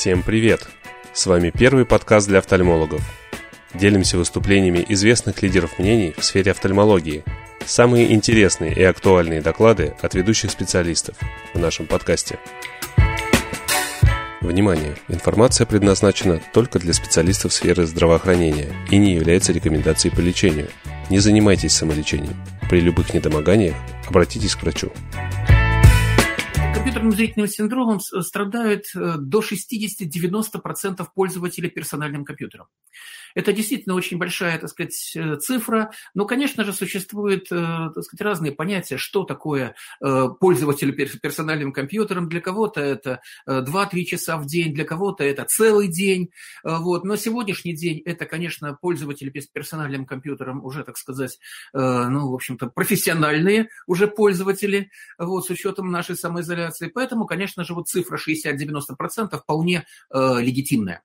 Всем привет! С вами первый подкаст для офтальмологов. Делимся выступлениями известных лидеров мнений в сфере офтальмологии. Самые интересные и актуальные доклады от ведущих специалистов в нашем подкасте. Внимание! Информация предназначена только для специалистов сферы здравоохранения и не является рекомендацией по лечению. Не занимайтесь самолечением. При любых недомоганиях обратитесь к врачу компьютерным зрительным синдромом страдают э, до 60-90% пользователей персональным компьютером. Это действительно очень большая, так сказать, э, цифра, но, конечно же, существуют, э, так сказать, разные понятия, что такое пользователь персональным компьютером. Для кого-то это 2-3 часа в день, для кого-то это целый день. Вот. Но сегодняшний день это, конечно, пользователи персональным компьютером уже, так сказать, ну, в общем-то, профессиональные уже пользователи, вот, с учетом нашей самоизоляции. Поэтому, конечно же, вот цифра 60-90% вполне э, легитимная.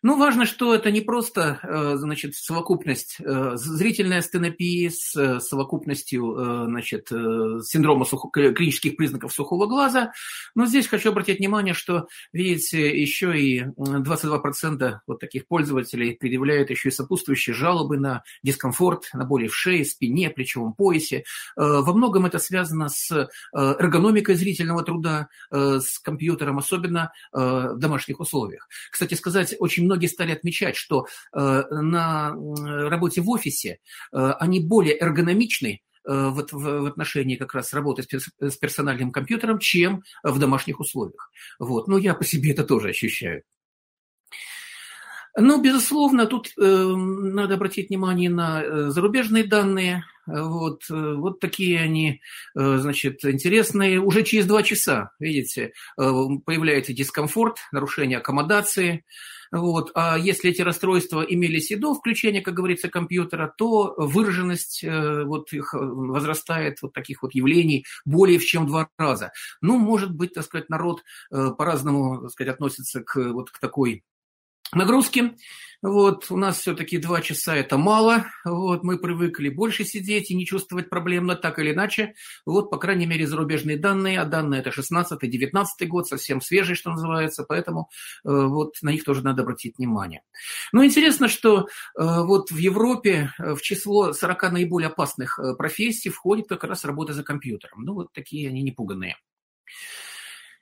Ну, важно, что это не просто, э, значит, совокупность э, зрительной астенопии с э, совокупностью, значит, синдрома сухо, клинических признаков сухого глаза, но здесь хочу обратить внимание, что, видите, еще и 22% вот таких пользователей предъявляют еще и сопутствующие жалобы на дискомфорт, на боли в шее, спине, плечевом поясе. Во многом это связано с эргономикой зрительного труда, с компьютером, особенно в домашних условиях. Кстати сказать, очень многие стали отмечать, что э, на работе в офисе э, они более эргономичны э, в, в, в отношении как раз работы с, с персональным компьютером, чем в домашних условиях. Вот. Но я по себе это тоже ощущаю. Ну, безусловно, тут э, надо обратить внимание на зарубежные данные. Вот, э, вот такие они, э, значит, интересные. Уже через два часа, видите, э, появляется дискомфорт, нарушение аккомодации. Вот. А если эти расстройства имелись и до включения, как говорится, компьютера, то выраженность вот их возрастает вот таких вот явлений более чем в два раза. Ну, может быть, так сказать, народ по-разному, так сказать, относится к вот к такой нагрузки. Вот, у нас все-таки два часа это мало. Вот, мы привыкли больше сидеть и не чувствовать проблем, но так или иначе. Вот, по крайней мере, зарубежные данные, а данные это 16-19 год, совсем свежие, что называется, поэтому э, вот на них тоже надо обратить внимание. Но интересно, что э, вот в Европе э, в число 40 наиболее опасных э, профессий входит как раз работа за компьютером. Ну, вот такие они непуганные.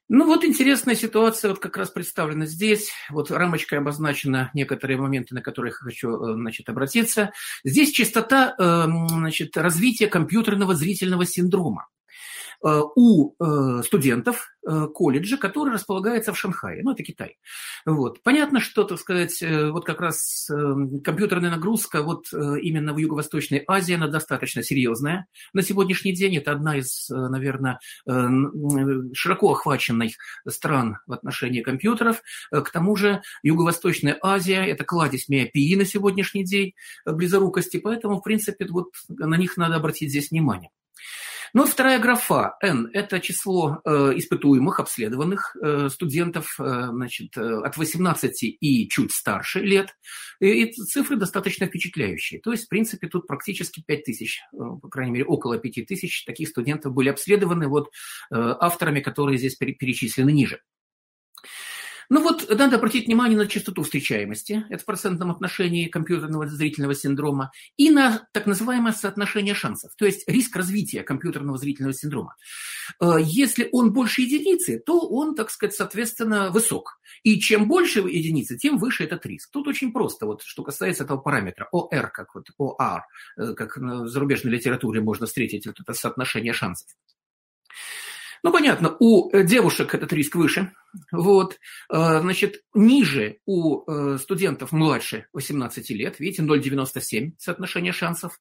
Ну вот интересная ситуация вот как раз представлена здесь. Вот рамочкой обозначены некоторые моменты, на которые хочу э, значит, обратиться. Здесь частота эм, значит, развития компьютерного зрительного синдрома. Э, у э, студентов э, колледжа, который располагается в Шанхае. Ну, это Китай. Вот. Понятно, что, так сказать, вот как раз компьютерная нагрузка вот именно в Юго-Восточной Азии, она достаточно серьезная. На сегодняшний день это одна из, наверное, широко охваченных стран в отношении компьютеров. К тому же Юго-Восточная Азия – это кладезь миопии на сегодняшний день, близорукости, поэтому, в принципе, вот на них надо обратить здесь внимание. Ну, вторая графа N – это число э, испытуемых, обследованных э, студентов э, значит, э, от 18 и чуть старше лет. И, и цифры достаточно впечатляющие. То есть, в принципе, тут практически 5 тысяч, э, по крайней мере, около 5 тысяч таких студентов были обследованы вот, э, авторами, которые здесь перечислены ниже. Ну вот, надо обратить внимание на частоту встречаемости, это в процентном отношении компьютерного зрительного синдрома, и на так называемое соотношение шансов, то есть риск развития компьютерного зрительного синдрома. Э, если он больше единицы, то он, так сказать, соответственно, высок. И чем больше единицы, тем выше этот риск. Тут очень просто, вот, что касается этого параметра, OR, как вот OR, э, как в зарубежной литературе можно встретить вот это соотношение шансов. Ну, понятно, у э, девушек этот риск выше. Вот. Э, значит, ниже у э, студентов младше 18 лет, видите, 0,97 соотношение шансов.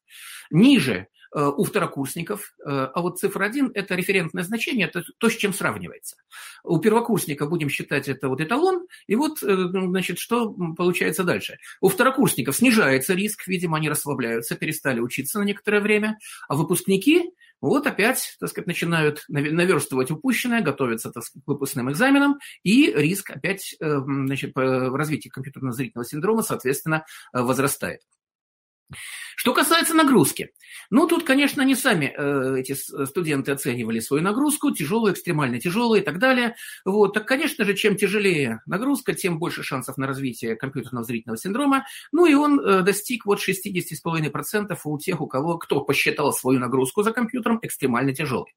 Ниже у второкурсников, а вот цифра 1 – это референтное значение, это то, с чем сравнивается. У первокурсника будем считать это вот эталон, и вот, значит, что получается дальше. У второкурсников снижается риск, видимо, они расслабляются, перестали учиться на некоторое время, а выпускники – вот опять, так сказать, начинают наверстывать упущенное, готовятся так сказать, к выпускным экзаменам, и риск опять, э, значит, развития компьютерно-зрительного синдрома, соответственно, э, возрастает. Что касается нагрузки, ну тут, конечно, не сами э, эти студенты оценивали свою нагрузку, тяжелую, экстремально тяжелую и так далее. Вот, так, конечно же, чем тяжелее нагрузка, тем больше шансов на развитие компьютерного зрительного синдрома. Ну и он э, достиг вот 60,5% у тех, у кого, кто посчитал свою нагрузку за компьютером экстремально тяжелой.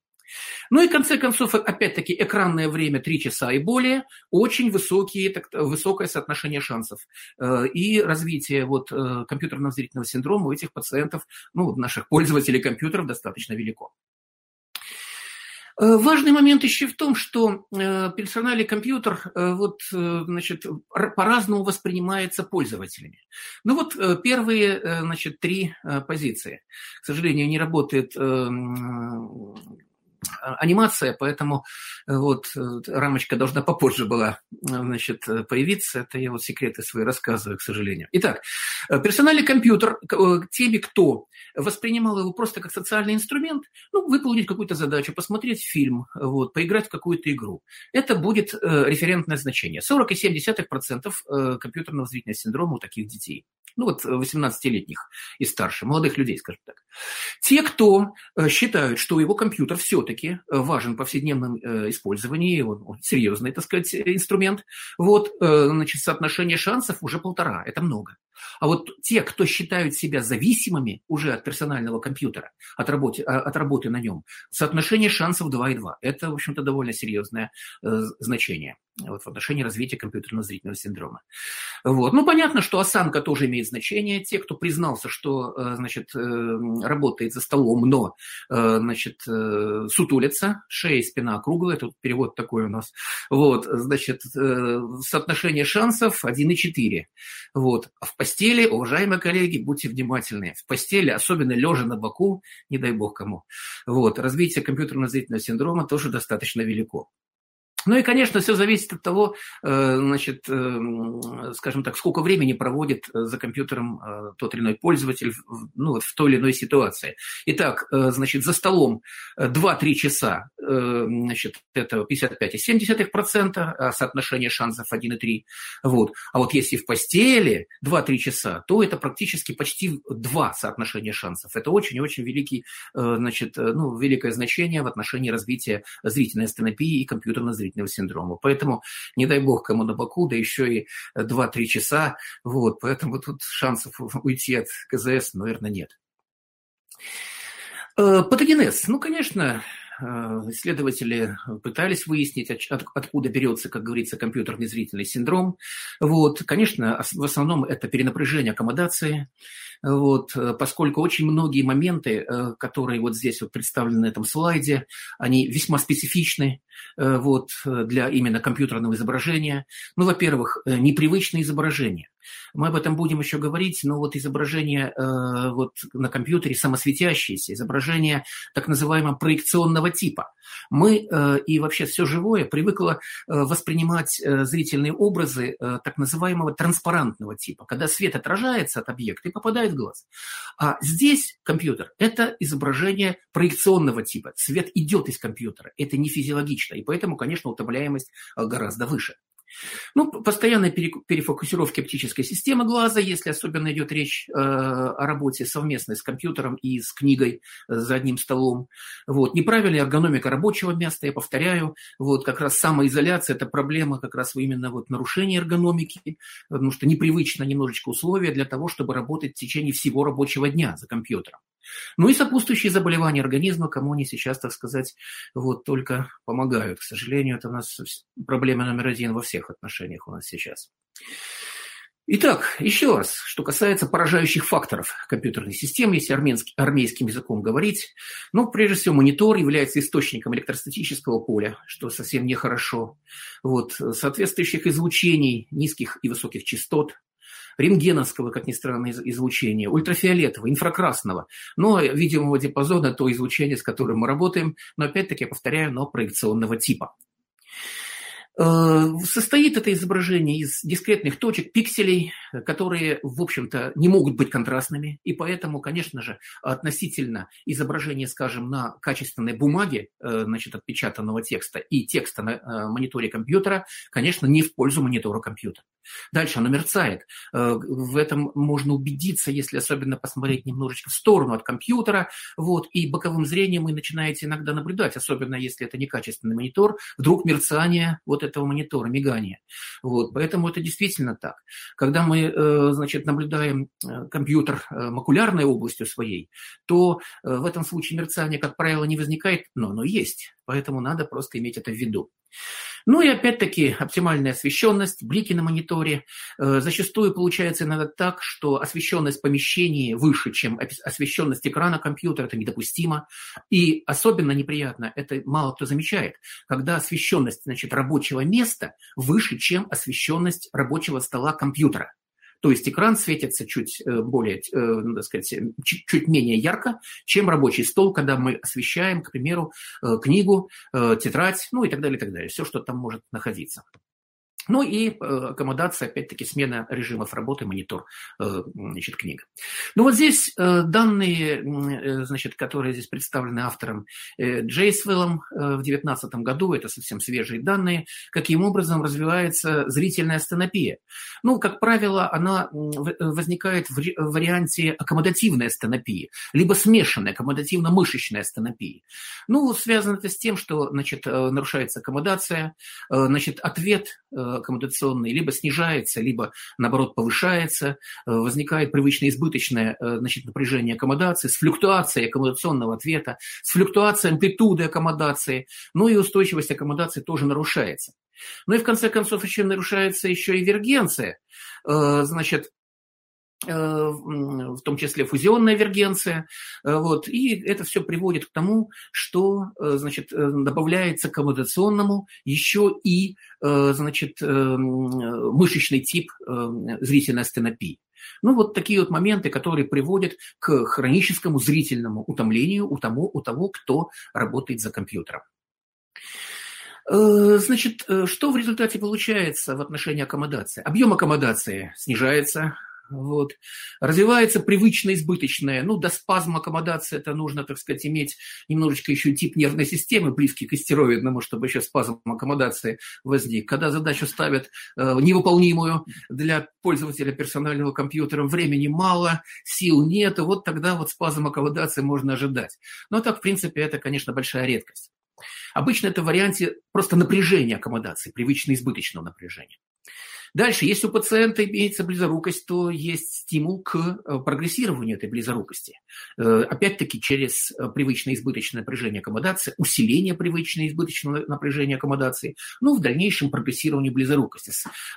Ну и в конце концов, опять-таки, экранное время 3 часа и более, очень высокие, так, высокое соотношение шансов. Э, и развитие вот э, компьютерного зрительного синдрома у этих пациентов, ну, наших пользователей компьютеров достаточно велико. Э, важный момент еще в том, что персональный компьютер вот, значит, по-разному воспринимается пользователями. Ну вот первые значит, три позиции. К сожалению, не работает анимация, поэтому э, вот э, рамочка должна попозже была э, значит, появиться. Это я вот секреты свои рассказываю, к сожалению. Итак, персональный компьютер, теми, кто воспринимал его просто как социальный инструмент, ну, выполнить какую-то задачу, посмотреть фильм, вот, поиграть в какую-то игру. Это будет референтное значение. 40,7% компьютерного зрительного синдрома у таких детей ну вот 18-летних и старше, молодых людей, скажем так. Те, кто считают, что его компьютер все-таки э, важен в повседневном э, использовании, он, серьезный, так сказать, инструмент, вот, значит, соотношение шансов уже полтора, это много. А вот те, кто считают себя зависимыми уже от персонального компьютера, от работы, а, от работы на нем, соотношение шансов 2,2. Это, в общем-то, довольно серьезное э, значение вот, в отношении развития компьютерного зрительного синдрома. Вот. Ну, понятно, что осанка тоже имеет значение. Те, кто признался, что, э, значит, э, работает за столом, но, э, значит, сутулится, шея, спина круглая, тут перевод такой у нас, вот, значит, соотношение шансов 1,4. Вот. А в постели, уважаемые коллеги, будьте внимательны. В постели, особенно лежа на боку, не дай бог кому. Вот, развитие компьютерно-зрительного синдрома тоже достаточно велико. Ну и, конечно, все зависит от того, э, значит, э, скажем так, сколько времени проводит э, за компьютером тот или иной пользователь ну, вот в той или иной ситуации. Итак, значит, за столом 2-3 часа, значит, это 55,7%, а соотношение шансов 1,3. Вот. А вот если в постели 2-3 часа, то это практически почти 2 соотношения шансов. Это очень-очень великий, значит, ну, великое значение в отношении развития зрительной астенопии и компьютерно-зрительной зрительного синдрома. Поэтому, не дай бог, кому на боку, да еще и 2-3 часа. Вот, поэтому тут шансов уйти от КЗС, наверное, нет. Э, патогенез. Ну, конечно, э, исследователи пытались выяснить, откуда берется, как говорится, компьютерный зрительный синдром. Вот, конечно, в основном это перенапряжение аккомодации, вот, э, поскольку очень многие моменты, э, которые вот здесь вот представлены на этом слайде, они весьма специфичны э, вот, для именно компьютерного изображения. Ну, во-первых, непривычные изображения. Мы об этом будем еще говорить, но вот изображение э, вот на компьютере самосветящееся, изображение так называемого проекционного типа. Мы э, и вообще все живое привыкло э, воспринимать э, зрительные образы э, так называемого транспарантного типа, когда свет отражается от объекта и попадает в глаз. А здесь компьютер – это изображение проекционного типа. Свет идет из компьютера. Это не физиологично, и поэтому, конечно, утомляемость э, гораздо выше. Ну, постоянная перефокусировка оптической системы глаза, если особенно идет речь э, о работе совместной с компьютером и с книгой э, за одним столом. Вот. Неправильная эргономика рабочего места, я повторяю, вот как раз самоизоляция – это проблема как раз именно вот нарушения эргономики, потому что непривычно немножечко условия для того, чтобы работать в течение всего рабочего дня за компьютером. Ну и сопутствующие заболевания организма, кому они сейчас, так сказать, вот только помогают. К сожалению, это у нас проблема номер один во всех отношениях у нас сейчас. Итак, еще раз, что касается поражающих факторов компьютерной системы, если армянский, армейским языком говорить, ну, прежде всего, монитор является источником электростатического поля, что совсем нехорошо. Вот, соответствующих излучений низких и высоких частот, рентгеновского, как ни странно, излучения, ультрафиолетового, инфракрасного, но видимого диапазона, то излучение, с которым мы работаем, но опять-таки, я повторяю, но проекционного типа. Э, состоит это изображение из дискретных точек, пикселей, которые, в общем-то, не могут быть контрастными, и поэтому, конечно же, относительно изображения, скажем, на качественной бумаге, э, значит, отпечатанного текста и текста на э, мониторе компьютера, конечно, не в пользу монитора компьютера. Дальше оно мерцает. В этом можно убедиться, если особенно посмотреть немножечко в сторону от компьютера, вот, и боковым зрением вы начинаете иногда наблюдать, особенно если это некачественный монитор, вдруг мерцание вот этого монитора, мигание. Вот, поэтому это действительно так. Когда мы, значит, наблюдаем компьютер макулярной областью своей, то в этом случае мерцание, как правило, не возникает, но оно есть. Поэтому надо просто иметь это в виду. Ну и опять-таки оптимальная освещенность, блики на мониторе. Э, зачастую получается иногда так, что освещенность помещения выше, чем освещенность экрана компьютера. Это недопустимо. И особенно неприятно, это мало кто замечает, когда освещенность значит, рабочего места выше, чем освещенность рабочего стола компьютера. То есть экран светится чуть э, более, э, ну, так сказать, чуть, менее ярко, чем рабочий стол, когда мы освещаем, к примеру, э, книгу, тетрадь, ну и так далее, и так далее. Все, что там может находиться. Ну и э, аккомодация, опять-таки, смена режимов работы, монитор, э, значит, книга. Ну вот здесь э, данные, значит, которые здесь представлены автором Джейсвеллом в 2019 году, это совсем свежие данные, каким образом развивается зрительная стенопия. Ну, как правило, она возникает в варианте аккомодативной стенопии, либо смешанной аккомодативно-мышечной стенопии. Ну, связано это с тем, что, значит, нарушается аккомодация, значит, ответ аккомодационный либо снижается, либо, наоборот, повышается, э, возникает привычное избыточное э, значит, напряжение аккомодации с флюктуацией аккомодационного ответа, с флюктуацией амплитуды аккомодации, ну и устойчивость аккомодации тоже нарушается. Ну и в конце концов еще нарушается еще и вергенция. Э, значит, в том числе фузионная вергенция. Э, вот, и это все приводит к тому, что э, значит, добавляется к аккомодационному еще и значит, мышечный тип зрительной астенопии. Ну, вот такие вот моменты, которые приводят к хроническому зрительному утомлению у того, у того кто работает за компьютером. Значит, что в результате получается в отношении аккомодации? Объем аккомодации снижается, вот. Развивается привычно избыточное. Ну, до спазма аккомодации это нужно, так сказать, иметь немножечко еще тип нервной системы, близкий к истероидному, чтобы еще спазм аккомодации возник. Когда задачу ставят э, невыполнимую для пользователя персонального компьютера, времени мало, сил нет, вот тогда вот спазм аккомодации можно ожидать. Но так, в принципе, это, конечно, большая редкость. Обычно это в варианте просто напряжения аккомодации, привычно избыточного напряжения. Дальше, если у пациента имеется близорукость, то есть стимул к э, прогрессированию этой близорукости. Э, опять-таки, через э, привычное избыточное напряжение аккомодации, усиление привычного избыточного напряжения аккомодации, ну, в дальнейшем прогрессирование близорукости.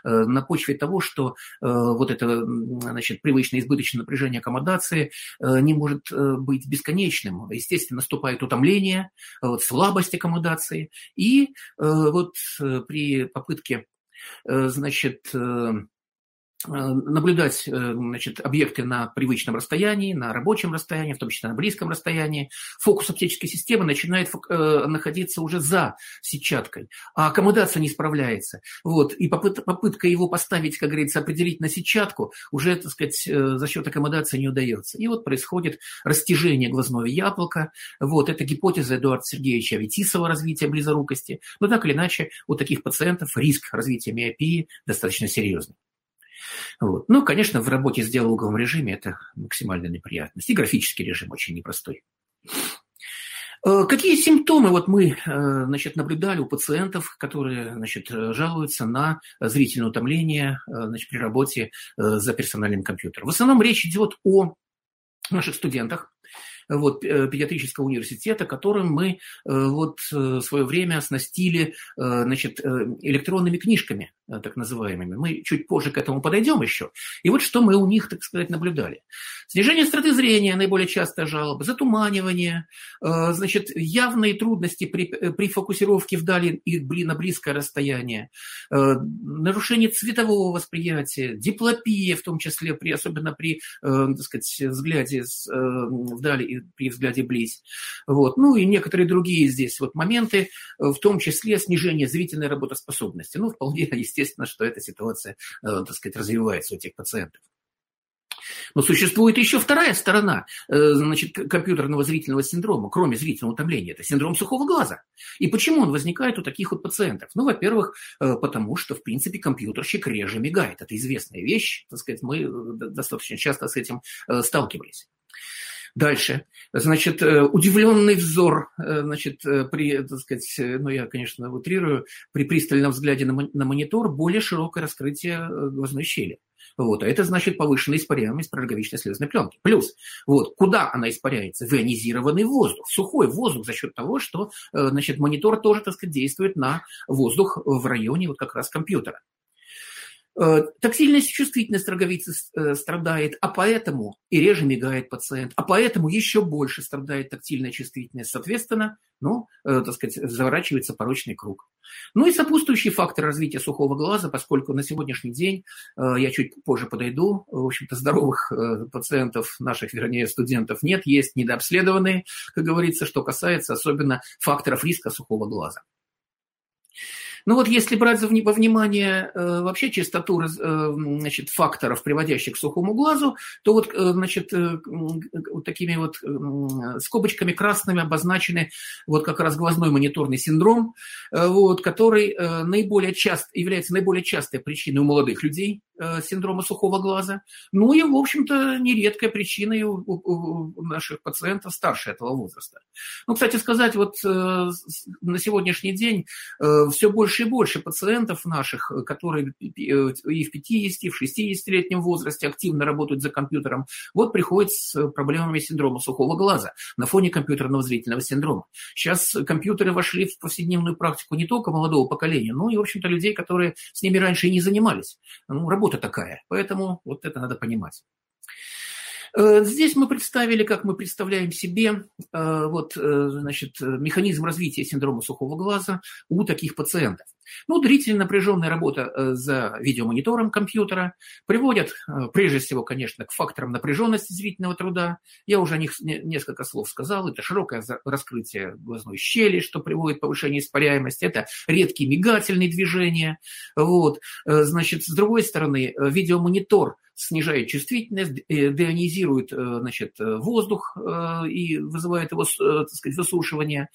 На почве того, что вот это, значит, привычное избыточное напряжение аккомодации не может быть бесконечным. Естественно, наступает утомление, слабость аккомодации, и вот при попытке значит, э, Э, наблюдать э, значит, объекты на привычном расстоянии, на рабочем расстоянии, в том числе на близком расстоянии. Фокус оптической системы начинает э, находиться уже за сетчаткой, а аккомодация не справляется. Вот. И попытка, его поставить, как говорится, определить на сетчатку уже, так сказать, за счет аккомодации не удается. И вот происходит растяжение глазного яблока. Вот. Это гипотеза Эдуарда Сергеевича Аветисова развития близорукости. Но так или иначе, у таких пациентов риск развития миопии достаточно серьезный. Вот. Ну, конечно, в работе с диалоговым режиме это максимальная неприятность. И графический режим очень непростой. Э, какие симптомы вот мы э, значит, наблюдали у пациентов, которые значит, жалуются на зрительное утомление значит, при работе э, за персональным компьютером? В основном речь идет о наших студентах, вот, э, педиатрического университета, которым мы э, вот в э, свое время оснастили значит, электронными книжками, так называемыми. Мы чуть позже к этому подойдем еще. И вот что мы у них, так сказать, наблюдали. Снижение остроты зрения, наиболее частая жалоба, затуманивание, значит, явные трудности при, при фокусировке вдали и на близкое расстояние, нарушение цветового восприятия, диплопия, в том числе, при, особенно при, так сказать, взгляде вдали и при взгляде близь. Вот. Ну и некоторые другие здесь вот моменты, в том числе снижение зрительной работоспособности. Ну, вполне естественно, что эта ситуация, э, так сказать, развивается у этих пациентов. Но существует еще вторая сторона э, значит, компьютерного зрительного синдрома, кроме зрительного утомления. Это синдром сухого глаза. И почему он возникает у таких вот пациентов? Ну, во-первых, э, потому что, в принципе, компьютерщик реже мигает. Это известная вещь. Так сказать, мы достаточно часто с этим сталкивались. Дальше. Значит, удивленный взор, значит, при, так сказать, ну, я, конечно, утрирую, при пристальном взгляде на монитор более широкое раскрытие глазной щели. Вот, а это значит повышенная испаряемость пророговичной слезной пленки. Плюс, вот, куда она испаряется? В ионизированный воздух, сухой воздух за счет того, что, э, значит, монитор тоже, так сказать, действует на воздух в районе вот как раз компьютера. Э, тактильная чувствительность роговицы э, страдает, а поэтому и реже мигает пациент, а поэтому еще больше страдает тактильная чувствительность. Соответственно, ну, э, так сказать, заворачивается порочный круг. Ну и сопутствующий фактор развития сухого глаза, поскольку на сегодняшний день, я чуть позже подойду, в общем-то, здоровых пациентов, наших, вернее, студентов нет, есть недообследованные, как говорится, что касается особенно факторов риска сухого глаза. Ну вот если брать во внимание э, вообще частоту э, значит, факторов, приводящих к сухому глазу, то вот, э, значит, вот такими вот скобочками красными обозначены вот как раз глазной мониторный синдром, вот, который наиболее часто, является наиболее частой причиной у молодых людей синдрома сухого глаза, ну и, в общем-то, нередкой причиной у, у наших пациентов старше этого возраста. Ну, кстати сказать, вот на сегодняшний день все больше и больше пациентов наших, э, которые и в 50, и в 60-летнем возрасте активно работают за компьютером, вот приходят с проблемами синдрома сухого глаза на фоне компьютерного зрительного синдрома. Сейчас компьютеры вошли в повседневную практику не только молодого поколения, но и, в общем-то, людей, которые с ними раньше и не занимались. Ну, работа такая, поэтому вот это надо понимать. Э, здесь мы представили, как мы представляем себе э, вот, э, значит, механизм развития синдрома сухого глаза у таких пациентов. Ну, длительная напряженная работа за видеомонитором компьютера приводит, прежде всего, конечно, к факторам напряженности зрительного труда. Я уже о них несколько слов сказал. Это широкое раскрытие глазной щели, что приводит к повышению испаряемости. Это редкие мигательные движения. Вот. Значит, с другой стороны, видеомонитор снижает чувствительность, э, деонизирует э, значит, э, воздух и вызывает его так сказать, засушивание,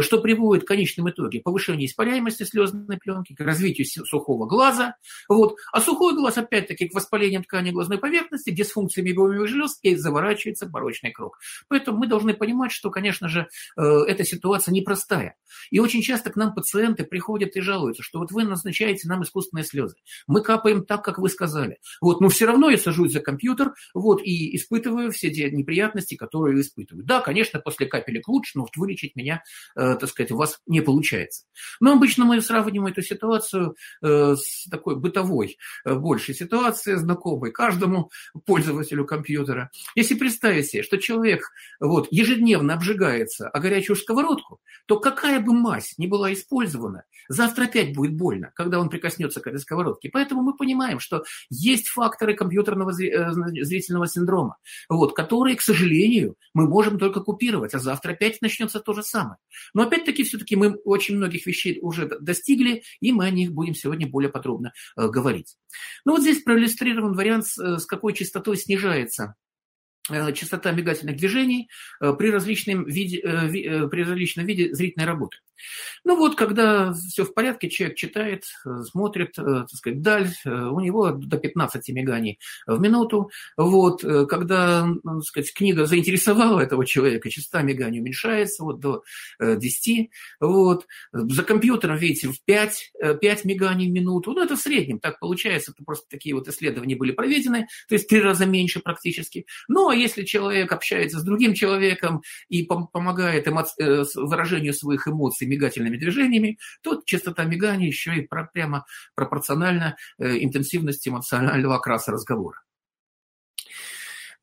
что приводит в конечном итоге к повышению испаряемости слезной пленки, к развитию сухого глаза. Вот. А сухой глаз, опять-таки, к воспалению ткани глазной поверхности, дисфункции мебовых желез и заворачивается порочный круг. Поэтому мы должны понимать, что, конечно же, эта ситуация непростая. И очень часто к нам пациенты приходят и жалуются, что вот вы назначаете нам искусственные слезы. Мы капаем так, как вы сказали. Вот, но все равно я сажусь за компьютер вот, и испытываю все те неприятности, которые испытываю. Да, конечно, после капелек лучше, но вот вылечить меня, э, так сказать, у вас не получается. Но обычно мы сравниваем эту ситуацию э, с такой бытовой э, большей ситуацией, знакомой каждому пользователю компьютера. Если представить себе, что человек вот, ежедневно обжигается о горячую сковородку, то какая бы мазь ни была использована, завтра опять будет больно, когда он прикоснется к этой сковородке. Поэтому мы понимаем, что есть факторы компьютерного э, зрительного синдрома, вот, которые, к сожалению, мы можем только купировать, а завтра опять начнется то же самое. Но опять-таки все-таки мы очень многих вещей уже достигли, и мы о них будем сегодня более подробно э, говорить. Ну вот здесь проиллюстрирован вариант, с, э, какой частотой снижается Э, частота мигательных движений при различном виде, при различном виде зрительной работы. Ну вот, когда все в порядке, человек читает, смотрит, так сказать, даль, у него до 15 миганий в минуту. Вот, когда, так сказать, книга заинтересовала этого человека, частота миганий уменьшается вот до 10. Вот. За компьютером, видите, в 5, 5 миганий в минуту. Ну, это в среднем так получается. Это просто такие вот исследования были проведены, то есть три раза меньше практически. Но а если человек общается с другим человеком и помогает эмо- э, выражению своих эмоций мигательными движениями, то частота мигания еще и прямо пропорциональна э, интенсивности эмоционального окраса разговора.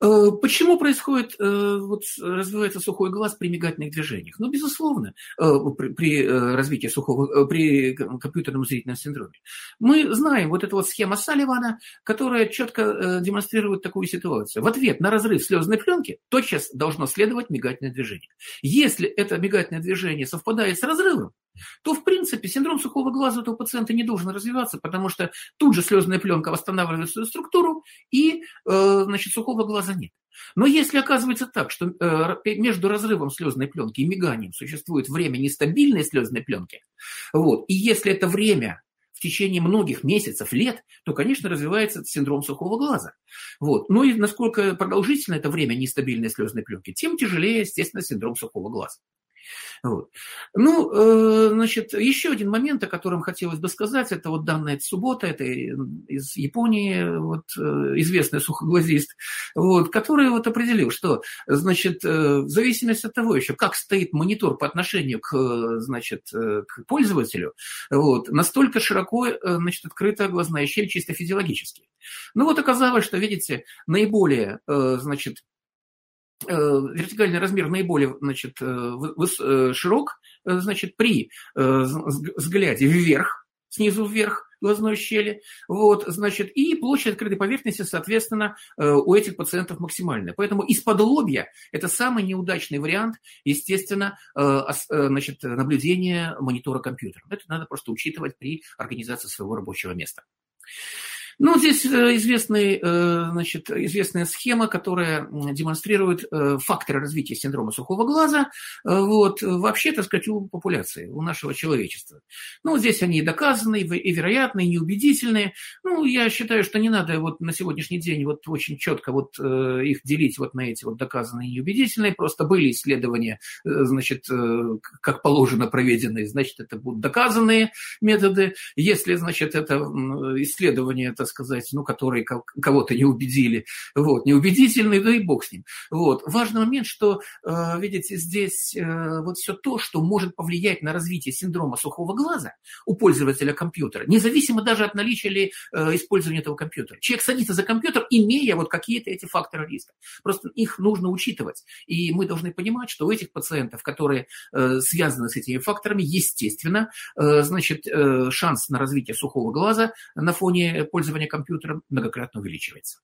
Э, почему происходит, э, вот, развивается сухой глаз при мигательных движениях? Ну, безусловно, э, при, при развитии сухого, при компьютерном зрительном синдроме. Мы знаем вот эту вот схема Салливана, которая четко демонстрирует такую ситуацию. В ответ на разрыв слезной пленки тотчас должно следовать мигательное движение. Если это мигательное движение совпадает с разрывом, то, в принципе, синдром сухого глаза у этого пациента не должен развиваться, потому что тут же слезная пленка восстанавливает свою структуру, и, э, значит, сухого глаза нет. Но если оказывается так, что э, между разрывом слезной пленки и миганием существует время нестабильной слезной пленки, вот, и если это время в течение многих месяцев, лет, то, конечно, развивается синдром сухого глаза. Вот. Ну и насколько продолжительно это время нестабильной слезной пленки, тем тяжелее, естественно, синдром сухого глаза. Вот. Ну, э, значит, еще один момент, о котором хотелось бы сказать, это вот данная суббота, это из Японии, вот, э, известный сухоглазист, вот, который вот определил, что, значит, э, в зависимости от того еще, как стоит монитор по отношению к, значит, к пользователю, вот, настолько широко, значит, открыта глазная щель чисто физиологически. Ну вот оказалось, что, видите, наиболее, значит, вертикальный размер наиболее значит, э, э, широк, значит, при взгляде вверх, снизу вверх глазной щели, вот, значит, и площадь открытой поверхности, соответственно, у этих пациентов максимальная. Поэтому из-под лобья это самый неудачный вариант, естественно, значит, наблюдения монитора компьютера. Это надо просто учитывать при организации своего рабочего места. Ну, здесь э, известный, э, значит, известная схема, которая демонстрирует э, факторы развития синдрома сухого глаза вот, вообще, так сказать, у популяции, у нашего человечества. Ну, здесь они доказаны, и вероятны, и неубедительные. Ну, я считаю, что не надо вот на сегодняшний день вот очень четко вот их делить вот на эти вот доказанные и неубедительные. Просто были исследования, значит, как положено проведенные, значит, это будут доказанные методы. Если, значит, это исследование, это сказать, ну, которые кого-то не убедили. Вот, неубедительный, да и бог с ним. Вот. Важный момент, что, э, видите, здесь э, вот все то, что может повлиять на развитие синдрома сухого глаза у пользователя компьютера, независимо даже от наличия ли э, использования этого компьютера. Человек садится за компьютер, имея вот какие-то эти факторы риска. Просто их нужно учитывать. И мы должны понимать, что у этих пациентов, которые связаны с этими факторами, естественно, значит, шанс на развитие сухого глаза на фоне пользования пользования компьютером многократно увеличивается.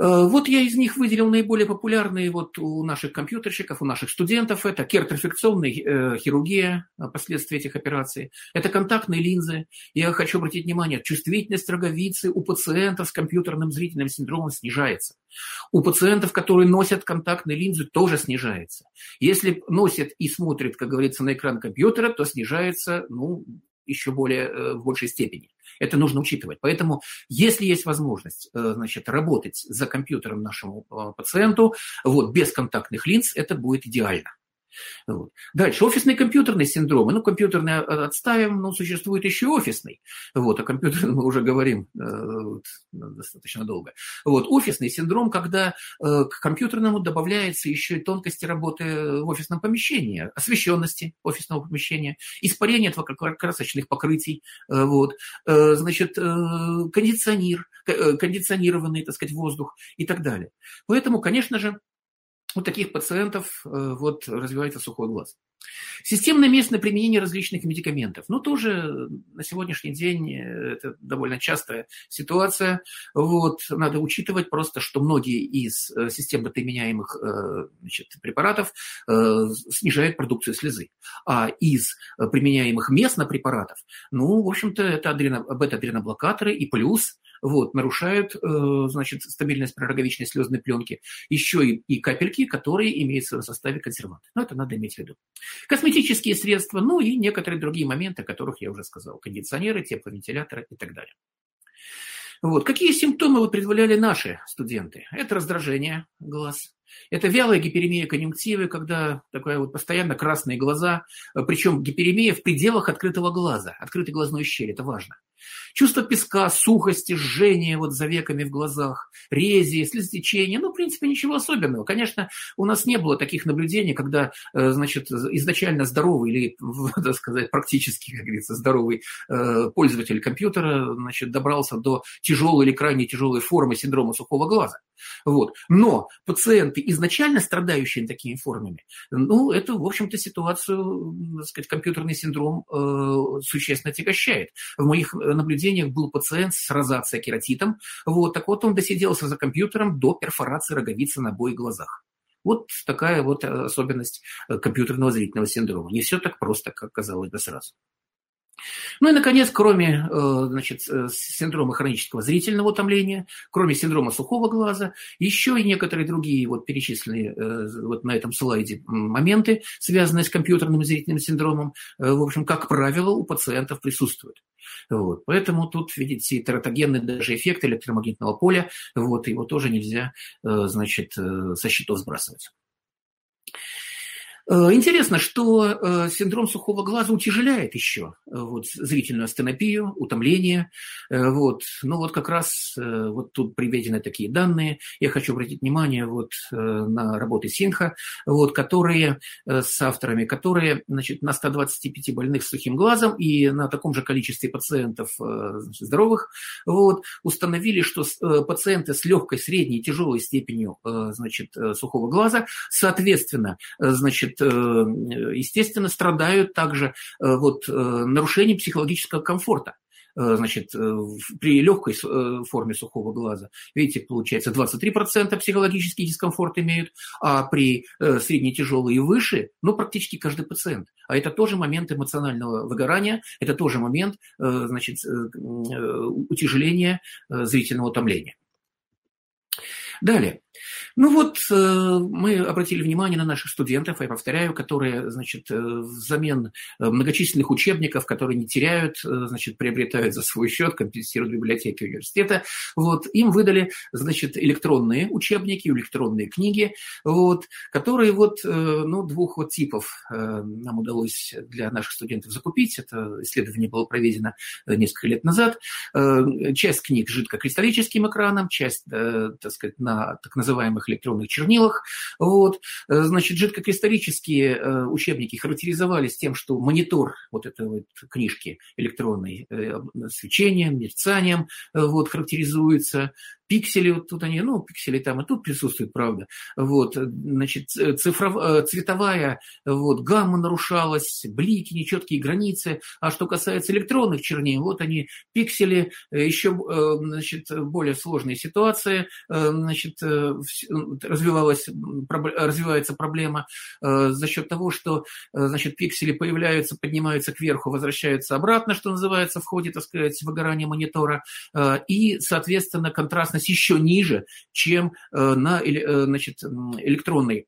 Э, вот я из них выделил наиболее популярные вот у наших компьютерщиков, у наших студентов. Это кертерфекционная э, хирургия, э, последствия этих операций. Это контактные линзы. Я хочу обратить внимание, чувствительность роговицы у пациентов с компьютерным зрительным синдромом снижается. У пациентов, которые носят контактные линзы, тоже снижается. Если носят и смотрят, как говорится, на экран компьютера, то снижается ну, еще более, в большей степени. Это нужно учитывать. Поэтому, если есть возможность э, значит, работать за компьютером нашему э, пациенту, вот, без контактных линз, это будет идеально. Вот. Дальше, офисный компьютерный синдромы. Ну, компьютерный отставим, но существует еще офисный. Вот, о компьютерном мы уже говорим э, вот, достаточно долго. Вот, офисный синдром, когда э, к компьютерному добавляется еще и тонкости работы в офисном помещении, освещенности офисного помещения, испарение красочных покрытий, э, вот, э, значит, э, кондиционер, э, кондиционированный, так сказать, воздух и так далее. Поэтому, конечно же, у таких пациентов э, вот, развивается сухой глаз. Системное местное применение различных медикаментов. Ну, тоже на сегодняшний день э, это довольно частая ситуация. Вот, надо учитывать просто, что многие из э, системно применяемых значит, препаратов снижают продукцию слезы. А из применяемых местно препаратов, ну, в общем-то, это адрено, бета-адреноблокаторы и плюс вот, нарушают, э, значит, стабильность пророговичной слезной пленки, еще и, и капельки, которые имеют в составе консерванты. Но это надо иметь в виду. Косметические средства, ну и некоторые другие моменты, о которых я уже сказал. Кондиционеры, тепловентиляторы и так далее. Вот. Какие симптомы вот предваряли наши студенты? Это раздражение глаз, это вялая гиперемия конъюнктивы, когда такая вот постоянно красные глаза, причем гиперемия в пределах открытого глаза, открытой глазной щели, это важно. Чувство песка, сухости, жжения вот за веками в глазах, рези, слезотечения, ну, в принципе, ничего особенного. Конечно, у нас не было таких наблюдений, когда, э, значит, изначально здоровый или, так сказать, практически, как говорится, здоровый э, пользователь компьютера, значит, добрался до тяжелой или крайне тяжелой формы синдрома сухого глаза. Вот. Но пациенты, изначально страдающие такими формами, ну, это, в общем-то, ситуацию, так сказать, компьютерный синдром э, существенно отягощает. В моих наблюдениях был пациент с розацией кератитом, вот, так вот он досиделся за компьютером до перфорации роговицы на обоих глазах. Вот такая вот особенность компьютерного зрительного синдрома. Не все так просто, как казалось бы сразу. Ну и, наконец, кроме э, значит, э, синдрома хронического зрительного утомления, кроме синдрома сухого глаза, еще и некоторые другие вот перечисленные э, вот на этом слайде моменты, связанные с компьютерным зрительным синдромом, в общем, как правило, у пациентов присутствуют. Вот. Поэтому тут, видите, тератогенный даже эффект электромагнитного поля, вот, его тоже нельзя, значит, со счетов сбрасывать. Э, интересно, что э, синдром сухого глаза утяжеляет еще э, вот, зрительную астенопию, утомление. Вот. Ну вот как раз вот тут приведены такие данные. Я хочу обратить внимание вот на работы Синха, вот, которые с авторами, которые значит, на 125 больных с сухим глазом и на таком же количестве пациентов здоровых вот, установили, что пациенты с легкой, средней, тяжелой степенью значит, сухого глаза, соответственно, значит, Э, естественно, страдают также э, вот, э, нарушением психологического комфорта значит, при легкой форме сухого глаза, видите, получается 23% психологический дискомфорт имеют, а при средне тяжелой и выше, ну, практически каждый пациент. А это тоже момент эмоционального выгорания, это тоже момент, значит, утяжеления зрительного утомления. Далее. Ну вот, э, мы обратили внимание на наших студентов, я повторяю, которые, значит, э, взамен э, многочисленных учебников, которые не теряют, значит, приобретают за свой счет, компенсируют библиотеки университета, вот, им выдали, значит, электронные учебники, электронные книги, вот, которые вот, ну, двух вот типов нам удалось для наших студентов закупить. Это исследование было проведено несколько лет назад. Часть книг жидкокристаллическим экраном, часть, так сказать, на так называемых электронных чернилах. Вот. Э, значит, жидкокристаллические э, учебники характеризовались тем, что монитор вот этой вот книжки электронной э, свечением, мерцанием вот, характеризуется пиксели, вот тут они, ну, пиксели там и тут присутствуют, правда. Вот, значит, цифров, э, цветовая вот, гамма нарушалась, блики, нечеткие границы. А что касается электронных чернил, вот они, пиксели, э, еще э, значит, более сложные ситуации, значит, развивалась, развивается проблема за счет того, что, значит, пиксели появляются, поднимаются кверху, возвращаются обратно, что называется, в ходе, так сказать, выгорания монитора, и, соответственно, контрастность вероятность еще ниже, чем э, на э, значит, электронной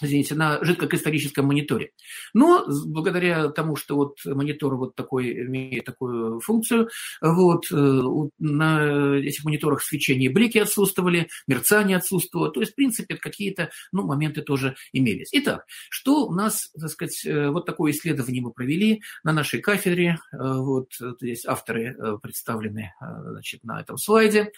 извините, на жидкокристаллическом мониторе. Но благодаря тому, что вот монитор вот такой имеет такую функцию, вот, э, на этих мониторах свечение блики отсутствовали, мерцание отсутствовало, то есть, в принципе, какие-то ну, моменты тоже имелись. Итак, что у нас, так сказать, э, вот такое исследование мы провели на нашей кафедре, э, вот здесь авторы представлены значит, на этом слайде.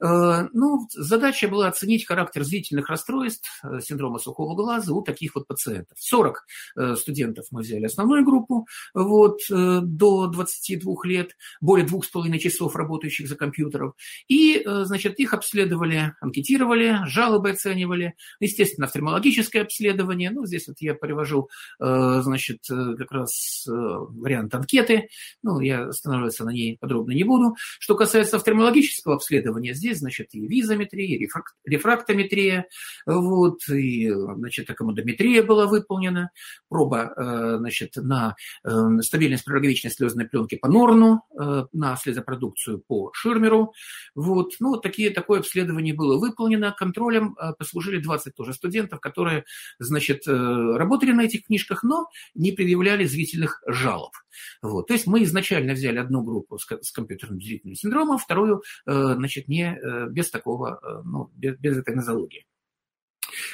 Ну, задача была оценить характер зрительных расстройств синдрома сухого глаза у таких вот пациентов. 40 э, студентов мы взяли основную группу вот, э, до 22 лет, более двух с половиной часов работающих за компьютером. И, э, значит, их обследовали, анкетировали, жалобы оценивали. Естественно, офтальмологическое обследование. Ну, здесь вот я привожу, значит, как раз вариант анкеты. Ну, я останавливаться на ней подробно не буду. Что касается офтальмологического обследования, здесь, значит, и визометрия, и рефрактометрия, вот, и, значит, аккомодометрия была выполнена, проба э, значит, на э, стабильность пророговичной слезной пленки по Норну, э, на слезопродукцию по Ширмеру. Вот. Ну, вот такие, такое обследование было выполнено. Контролем послужили 20 тоже студентов, которые значит, работали на этих книжках, но не предъявляли зрительных жалоб. Вот. То есть мы изначально взяли одну группу с, компьютерным зрительным синдромом, вторую значит, не, без такого, ну, без, без этой нозологии.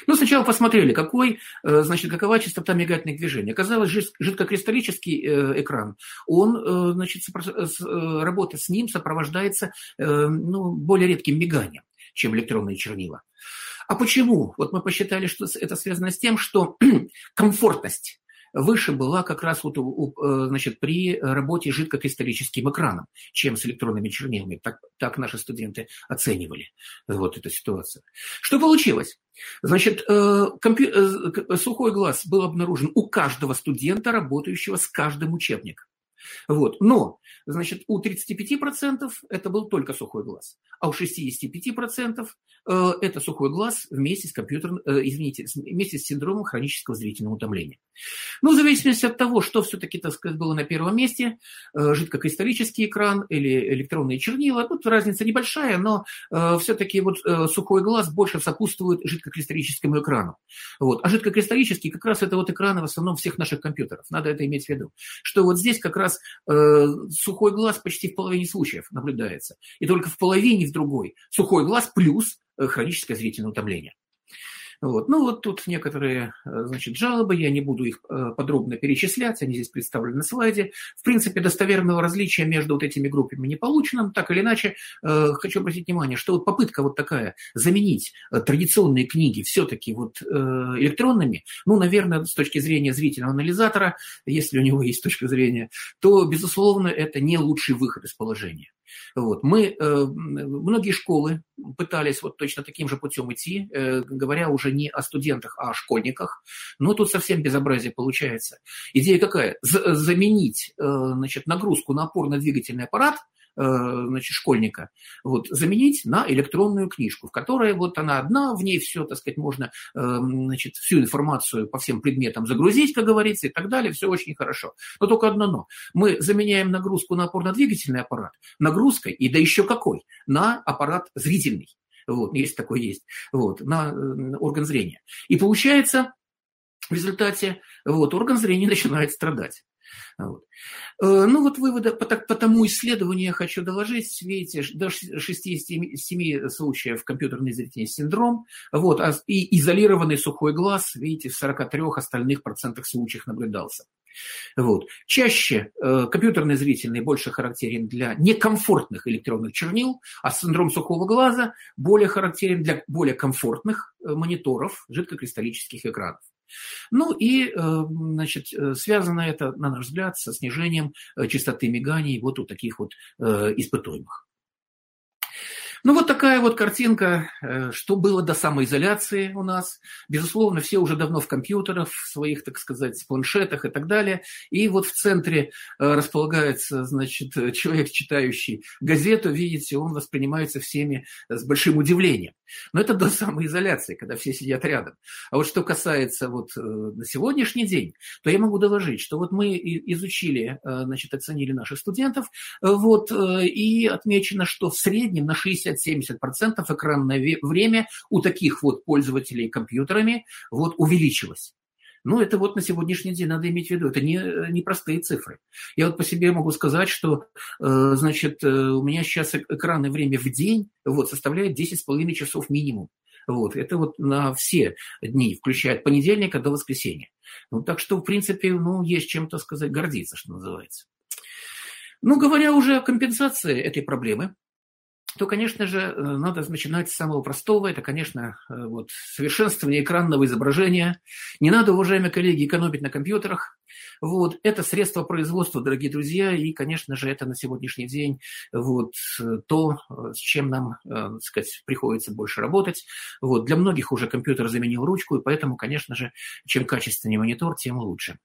Ну, сначала посмотрели, какой, э, значит, какова частота мигательных движений. Оказалось, жидкокристаллический э, экран, он, э, значит, работа с ним сопровождается ну, более редким миганием, чем электронные чернила. А почему? Вот мы посчитали, что это связано с тем, что комфортность выше была как раз вот, э, значит, при работе жидкокристаллическим экраном, чем с электронными чернилами. Так, так наши студенты оценивали вот эту ситуацию. Что получилось? Значит, э, компью... Э, сухой глаз был обнаружен у каждого студента, работающего с каждым учебником. Вот. Но, значит, у 35% это был только сухой глаз, а у 65% э, это сухой глаз вместе с компьютером, э, извините, вместе с синдромом хронического зрительного утомления. Ну, в зависимости от того, что все-таки, так сказать, было на первом месте, э, жидкокристаллический экран или электронные чернила, тут разница небольшая, но все-таки вот сухой глаз больше сопутствует жидкокристаллическому экрану. Вот. А жидкокристаллический как раз это вот экраны в основном всех наших компьютеров. Надо это иметь в виду. Что вот здесь как раз э, сухой глаз почти в половине случаев наблюдается. И только в половине в другой сухой глаз плюс э, хроническое зрительное утомление. Вот. Ну, вот тут некоторые, э, значит, жалобы, я не буду их э, подробно перечислять, они здесь представлены на слайде. В принципе, достоверного различия между вот этими группами не получено. Так или иначе, э, хочу обратить внимание, что вот попытка вот такая заменить традиционные книги все-таки вот электронными, ну, наверное, с точки зрения зрительного анализатора, если у него есть точка зрения, то, безусловно, это не лучший выход из положения. Вот. Мы, э, многие школы пытались вот точно таким же путем идти, э, говоря уже не о студентах, а о школьниках, но тут совсем безобразие получается. Идея какая? Заменить э, значит, нагрузку на опорно-двигательный аппарат – значит, школьника, вот, заменить на электронную книжку, в которой вот она одна, в ней все, так сказать, можно, э, значит, всю информацию по всем предметам загрузить, как говорится, и так далее, все очень хорошо. Но только одно но. Мы заменяем нагрузку на опорно-двигательный аппарат нагрузкой, и да еще какой, на аппарат зрительный. Вот, есть такой есть, вот, на, на орган зрения. И получается, в результате вот, орган зрения начинает страдать. Вот. Э, ну вот выводы по, по тому исследованию я хочу доложить. Видите, до 67 случаев компьютерный зрительный синдром. Вот, а, и изолированный сухой глаз, видите, в 43 остальных процентах случаев наблюдался. Вот. Чаще э, компьютерный зрительный больше характерен для некомфортных электронных чернил, а синдром сухого глаза более характерен для более комфортных э, мониторов жидкокристаллических экранов. Ну и, э, значит, э, связано это, на наш взгляд, со снижением э, частоты миганий вот у таких вот испытуемых. Ну, вот такая вот картинка, э, что было до самоизоляции у нас. Безусловно, все уже давно в компьютерах, в своих, так сказать, планшетах и так далее. И вот в центре э, располагается, значит, человек, читающий газету, видите, он воспринимается всеми с большим удивлением. Но это до самоизоляции, когда все сидят рядом. А вот что касается вот э, на сегодняшний день, то я могу доложить, что вот мы изучили, значит, оценили наших студентов, вот, и отмечено, что в среднем на 60 60-70% экранное время у таких вот пользователей компьютерами вот увеличилось. Ну, это вот на сегодняшний день надо иметь в виду. Это не, не простые цифры. Я вот по себе могу сказать, что, э, значит, э, у меня сейчас экранное время в день вот, составляет 10,5 часов минимум. Вот, это вот на все дни, включая от понедельника до воскресенья. Ну, так что, в принципе, ну, есть чем-то сказать, гордиться, что называется. Ну, говоря уже о компенсации этой проблемы, то, конечно же, э, надо начинать с самого простого. Это, конечно, э, вот, совершенствование экранного изображения. Не надо, уважаемые коллеги, экономить на компьютерах. Вот, это средство производства, дорогие друзья, и, конечно же, это на сегодняшний день вот, то, с чем нам, э, так сказать, приходится больше работать. Вот, для многих уже компьютер заменил ручку, и поэтому, конечно же, чем качественнее монитор, тем лучше.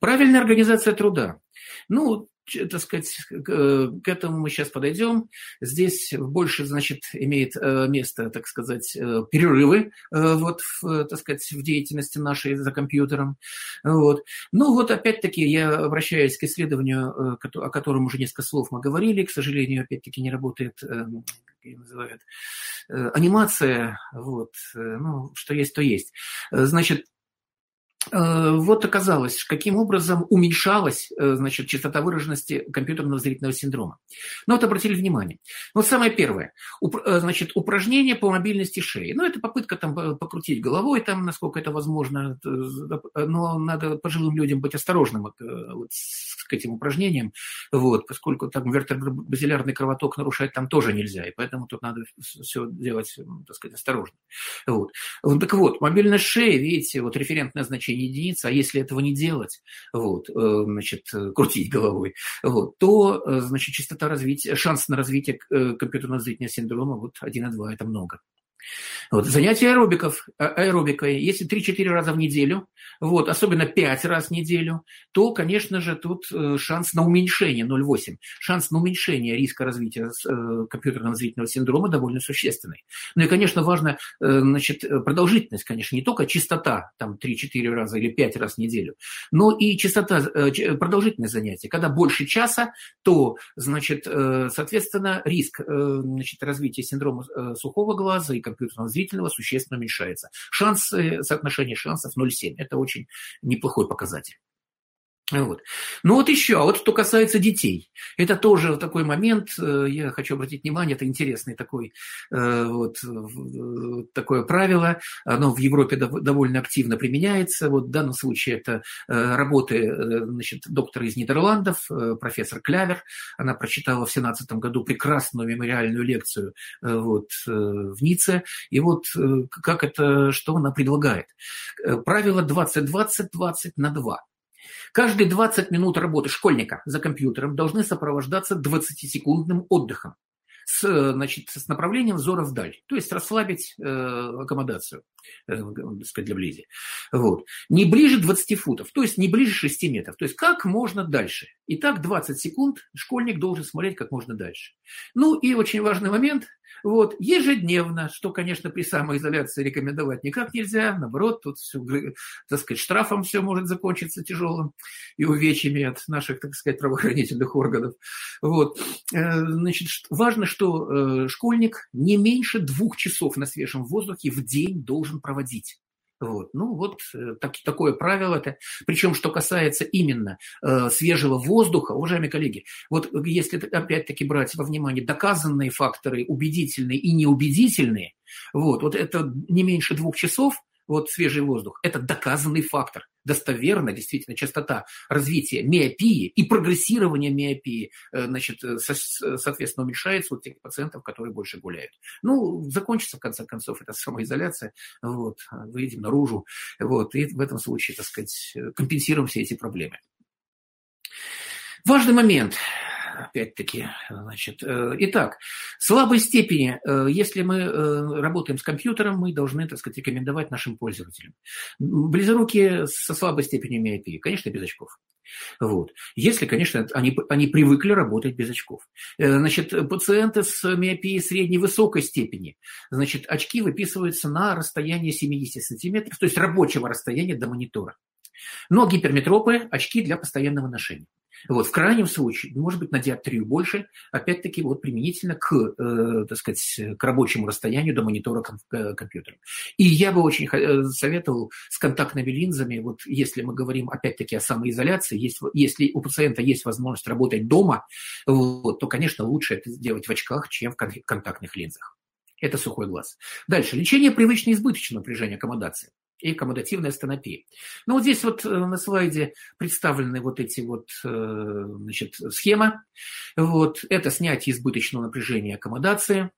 Правильная организация труда. Ну, так сказать, к этому мы сейчас подойдем. Здесь больше, значит, имеет э, место, так сказать, э, перерывы э, вот, в, так сказать, в деятельности нашей за компьютером. Вот. Ну вот опять-таки я обращаюсь к исследованию, о котором уже несколько слов мы говорили. К сожалению, опять-таки не работает, как ее называют, анимация. Вот. Ну, что есть, то есть. Значит, вот оказалось, каким образом уменьшалась э, значит, частота выраженности компьютерного зрительного синдрома. Ну вот обратили внимание. Вот самое первое. Э, значит, упражнение по мобильности шеи. Ну, это попытка там покрутить головой, там, насколько это возможно. Но надо пожилым людям быть осторожным вот, к этим упражнениям, вот, поскольку там вертебробазилярный кровоток нарушать там тоже нельзя, и поэтому тут надо все делать, так сказать, осторожно. Вот. Так вот, мобильность шеи, видите, вот референтное значение единиц, а если этого не делать, вот, э, значит, э, крутить головой, вот, то, э, значит, частота развития, шанс на развитие компьютерно-зрительного синдрома вот 1,2 – это много. Вот. Занятия аэробиков, а, аэробикой, если 3-4 раза в неделю, вот, особенно 5 раз в неделю, то, конечно же, тут э, шанс на уменьшение 0,8, шанс на уменьшение риска развития э, компьютерного зрительного синдрома довольно существенный. Ну и, конечно, важно э, значит, продолжительность, конечно, не только частота, там 3-4 раза или 5 раз в неделю, но и частота, продолжительность занятий. Когда больше часа, то, значит, соответственно, риск значит, развития синдрома сухого глаза и компьютерного зрительного существенно уменьшается. Шанс, соотношение шансов 0,7. Это очень неплохой показатель. Вот. Ну вот еще, а вот что касается детей, это тоже такой момент, э, я хочу обратить внимание, это интересный такой, э, вот, такое правило, оно в Европе довольно активно применяется, вот в данном случае это э, работы значит, доктора из Нидерландов, профессор Клявер, она прочитала в 2017 году прекрасную мемориальную лекцию вот, в Ницце, и вот как это, что она предлагает. Правило 20-20-20 на 2. Каждые 20 минут работы школьника за компьютером должны сопровождаться 20-секундным отдыхом с, значит, с направлением взора вдаль, то есть расслабить э, аккомодацию э, сказать, для близи. Вот. Не ближе 20 футов, то есть не ближе 6 метров, то есть как можно дальше. Итак, 20 секунд школьник должен смотреть как можно дальше. Ну и очень важный момент, вот, ежедневно, что, конечно, при самоизоляции рекомендовать никак нельзя, наоборот, тут все, так сказать, штрафом все может закончиться тяжелым и увечьями от наших, так сказать, правоохранительных органов. Вот. Э, значит, важно, что э, школьник не меньше двух часов на свежем воздухе в день должен проводить. Вот. Ну вот э, так, такое правило. Это, причем, что касается именно э, свежего воздуха, уважаемые коллеги, вот если опять-таки брать во внимание доказанные факторы, убедительные и неубедительные, вот, вот это не меньше двух часов, вот свежий воздух, это доказанный фактор. Достоверно, действительно, частота развития миопии и прогрессирования миопии, э, значит, э, соответственно, уменьшается у тех пациентов, которые больше гуляют. Ну, закончится, в конце концов, эта самоизоляция, вот, выйдем наружу, вот, и в этом случае, так сказать, компенсируем все эти проблемы. Важный момент опять-таки, значит, э, итак, слабой степени, э, если мы э, работаем с компьютером, мы должны, так сказать, рекомендовать нашим пользователям. Близорукие со слабой степенью миопии, конечно, без очков. Вот. Если, конечно, они, они привыкли работать без очков. Значит, пациенты с миопией средней высокой степени, значит, очки выписываются на расстояние 70 сантиметров, то есть рабочего расстояния до монитора. Но гиперметропы – очки для постоянного ношения. Вот, в крайнем случае, может быть, на диоптрию больше, опять-таки, вот применительно к, э, так сказать, к рабочему расстоянию до монитора ком- э, компьютера. И я бы очень советовал с контактными линзами, вот если мы говорим, опять-таки, о самоизоляции, есть, если у пациента есть возможность работать дома, вот, то, конечно, лучше это сделать в очках, чем в контактных линзах. Это сухой глаз. Дальше. Лечение привычно избыточного напряжения аккомодации и аккомодативная стенопия. Ну, вот здесь вот э, на слайде представлены вот эти вот, э, значит, схема. Вот, это снятие избыточного напряжения аккомодации.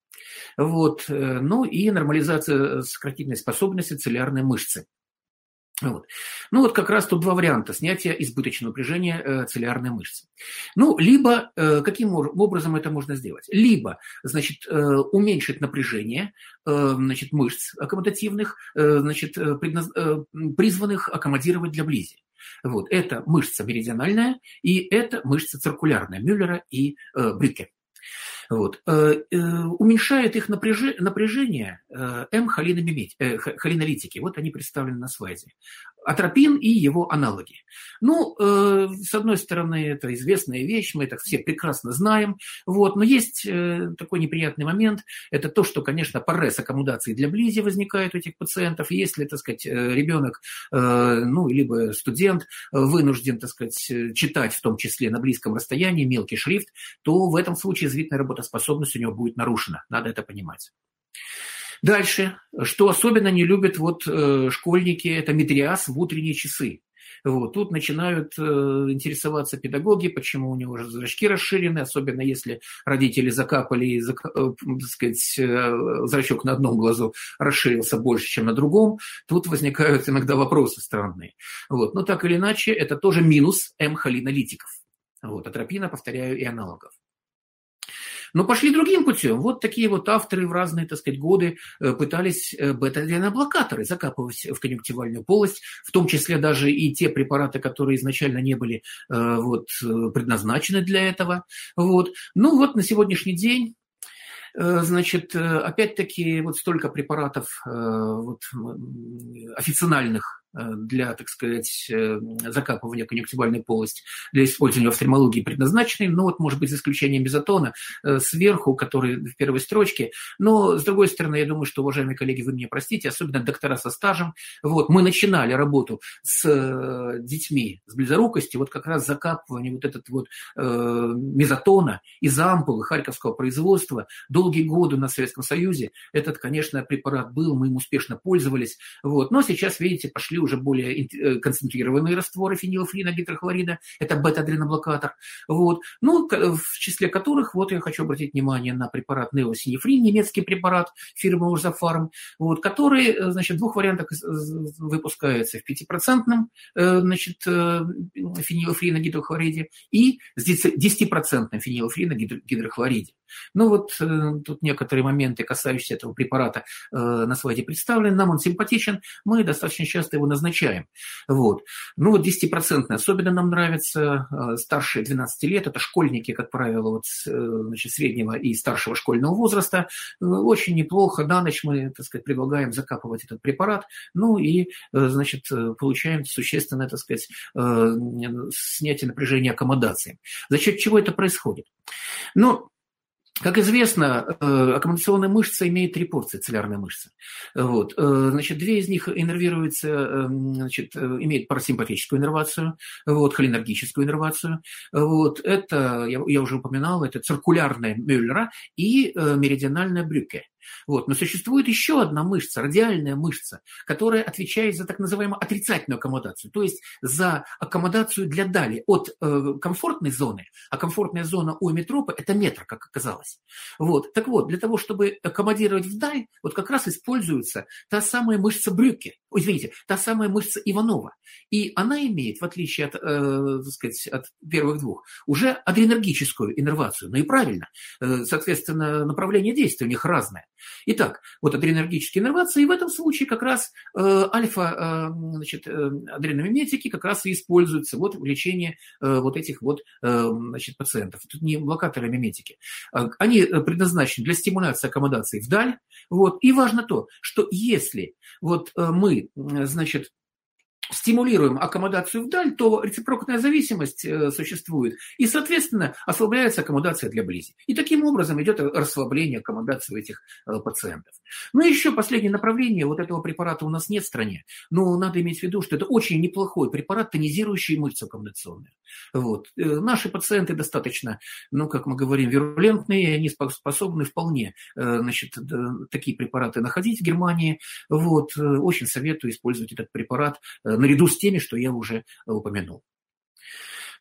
Вот, э, ну и нормализация сократительной способности целлярной мышцы. Вот. Ну вот как раз тут два варианта снятия избыточного напряжения э, целлярной мышцы. Ну, либо э, каким образом это можно сделать? Либо, значит, э, уменьшить напряжение э, значит, мышц аккомодативных, э, значит, э, предназ... э, призванных аккомодировать для близи. Вот. Это мышца меридиональная и это мышца циркулярная Мюллера и э, Брюке. Вот. Э, э, уменьшает их напряжение э, М-холинолитики. Вот они представлены на слайде атропин и его аналоги. Ну, э, с одной стороны, это известная вещь, мы это все прекрасно знаем, вот, но есть э, такой неприятный момент, это то, что, конечно, парез аккомодации для близи возникает у этих пациентов, если, так сказать, э, ребенок, э, ну, либо студент вынужден, так сказать, читать в том числе на близком расстоянии мелкий шрифт, то в этом случае зрительная работоспособность у него будет нарушена, надо это понимать. Дальше, что особенно не любят вот э, школьники, это медриаз в утренние часы. Вот. Тут начинают э, интересоваться педагоги, почему у него же зрачки расширены, особенно если родители закапали, и, зак, э, так сказать, э, зрачок на одном глазу расширился больше, чем на другом. Тут возникают иногда вопросы странные. Вот. Но так или иначе, это тоже минус М-холинолитиков. Вот. Атропина, повторяю, и аналогов. Но пошли другим путем. Вот такие вот авторы в разные, так сказать, годы пытались бета-адреноблокаторы закапывать в конъюнктивальную полость, в том числе даже и те препараты, которые изначально не были вот, предназначены для этого. Вот. Ну вот на сегодняшний день Э, значит, э, опять-таки, вот столько препаратов э, вот, официальных Э, для, так сказать, э, закапывания конъюнктивальной полости, для использования в офтальмологии предназначены, ну вот, может быть, за исключением безотона, э, сверху, который в первой строчке. Но, с другой стороны, я думаю, что, уважаемые коллеги, вы меня простите, особенно доктора со стажем, вот, мы начинали работу с детьми с близорукостью, вот как раз закапывание вот этот вот э, мезотона из ампулы харьковского производства. Долгие годы на Советском Союзе, этот, конечно, препарат был, мы им успешно пользовались, вот, но сейчас, видите, пошли уже более э, концентрированные растворы фенилфрина, гидрохлорида, это бета-адреноблокатор, вот, ну, в числе которых, вот я хочу обратить внимание на препарат неосинефрин, немецкий препарат фирмы Урзафарм, вот, который, э, значит, в двух вариантах выпускается в 5% э, значит, фенилфрина гидрохлориде и с 10% фенилфрина гидрохлориде. Ну вот тут некоторые моменты, касающиеся этого препарата, на слайде представлены. Нам он симпатичен. Мы достаточно часто его назначаем. Вот. Ну вот 10% особенно нам нравится, э, старшие 12 лет, это школьники, как правило, вот, э, значит, среднего и старшего школьного возраста. Э, очень неплохо, на ночь мы, так сказать, предлагаем закапывать этот препарат, ну и, значит, получаем существенное, так сказать, снятие напряжения аккомодации. За счет чего это происходит? Ну, как известно, э, аккумуляционная мышца имеет три порции, целлярная мышца. Вот. Э, значит, две из них иннервируются, эм, значит, э, имеют парасимпатическую иннервацию, вот, холинергическую иннервацию. Вот. Это, я, я уже упоминал, это циркулярная Мюллера и меридиональная Брюке. Вот. Но существует еще одна мышца, радиальная мышца, которая отвечает за так называемую отрицательную аккомодацию, то есть за аккомодацию для дали от э, комфортной зоны, а комфортная зона у эметропа – это метр, как оказалось. Вот. Так вот, для того, чтобы аккомодировать вдаль, вот как раз используется та самая мышца Брюки, извините, та самая мышца Иванова. И она имеет, в отличие от, э, так сказать, от первых двух, уже адренергическую иннервацию. Ну и правильно. Э, соответственно, направление действия у них разное. Итак, вот адренергические иннервации, и в этом случае как раз э, альфа э, значит, э, адреномиметики как раз и используются вот в лечении э, вот этих вот э, значит, пациентов. Тут не блокаторы миметики. Э, они предназначены для стимуляции аккомодации вдаль. Вот. И важно то, что если вот э, мы, значит, стимулируем аккомодацию вдаль, то рецепрокная зависимость э, существует, и, соответственно, ослабляется аккомодация для близи. И таким образом идет расслабление аккомодации у этих э, пациентов. Ну и еще последнее направление, вот этого препарата у нас нет в стране, но надо иметь в виду, что это очень неплохой препарат, тонизирующий мышцы аккомодационные. Вот. Э, наши пациенты достаточно, ну, как мы говорим, вирулентные, они способны вполне значит, такие препараты находить в Германии. Вот. Очень советую использовать этот препарат наряду с теми, что я уже э, упомянул.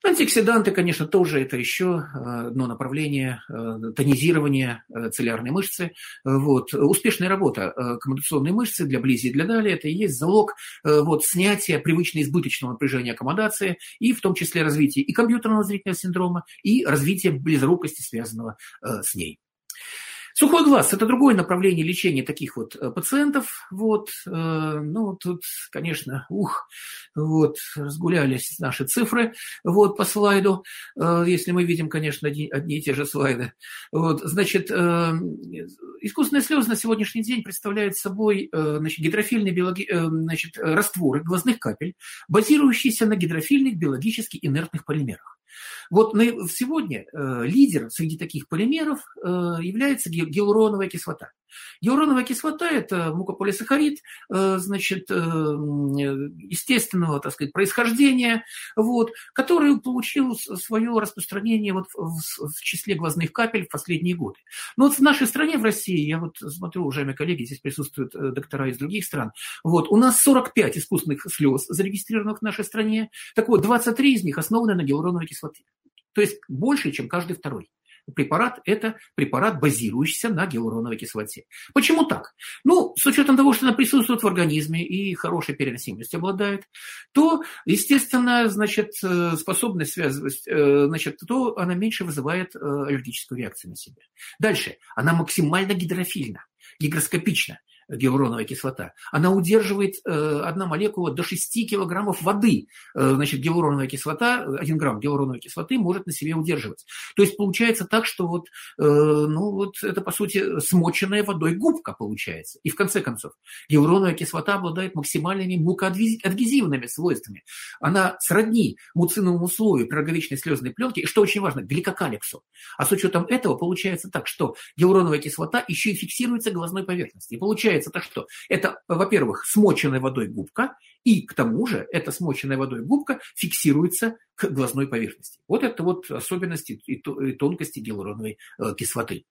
Антиоксиданты, конечно, тоже это еще э, одно направление э, тонизирования целлярной мышцы. Вот. Успешная работа аккомодационной мышцы для близи и для дали – это и есть залог вот, снятия привычно избыточного напряжения аккомодации и в том числе развития и компьютерного зрительного синдрома, и развития близорукости, связанного с ней. Сухой глаз – это другое направление лечения таких вот э, пациентов. Вот, э, ну, тут, конечно, ух, вот, разгулялись наши цифры вот, по слайду, э, если мы видим, конечно, одни, одни и те же слайды. Вот, значит, искусственные слезы на сегодняшний день представляют собой значит, гидрофильные биологи... значит, растворы глазных капель, базирующиеся на гидрофильных биологически инертных полимерах. Вот сегодня э, лидер среди таких полимеров э, является гиалуроновая кислота. Гиалуроновая кислота – это мукополисахарид, э, значит, естественного, так сказать, происхождения, вот, который получил свое распространение вот в, в числе глазных капель в последние годы. Но вот в нашей стране, в России, я вот смотрю, уважаемые коллеги, здесь присутствуют доктора из других стран, вот, у нас 45 искусственных слез зарегистрированных в нашей стране, так вот, 23 из них основаны на гиалуроновой кислоте. То есть больше, чем каждый второй. Препарат – это препарат, базирующийся на гиалуроновой кислоте. Почему так? Ну, с учетом того, что она присутствует в организме и хорошей переносимостью обладает, то, естественно, значит, э, способность связывать, э, значит, то она меньше вызывает э, аллергическую реакцию на себя. Дальше. Она максимально гидрофильна, гигроскопична гиалуроновая кислота, она удерживает э, одна молекула до 6 килограммов воды. Э, значит, гиалуроновая кислота, 1 грамм гиалуроновой кислоты может на себе удерживать. То есть получается так, что вот, э, ну, вот это, по сути, смоченная водой губка получается. И в конце концов, гиалуроновая кислота обладает максимальными мукоадгезивными свойствами. Она сродни муциновому слою пироговичной слезной пленки, и, что очень важно, гликокаликсу. А с учетом этого получается так, что гиалуроновая кислота еще и фиксируется глазной поверхности. И получается получается это что? Это, во-первых, смоченная водой губка, и к тому же эта смоченная водой губка фиксируется к глазной поверхности. Вот это вот особенности и тонкости гиалуроновой э, кислоты.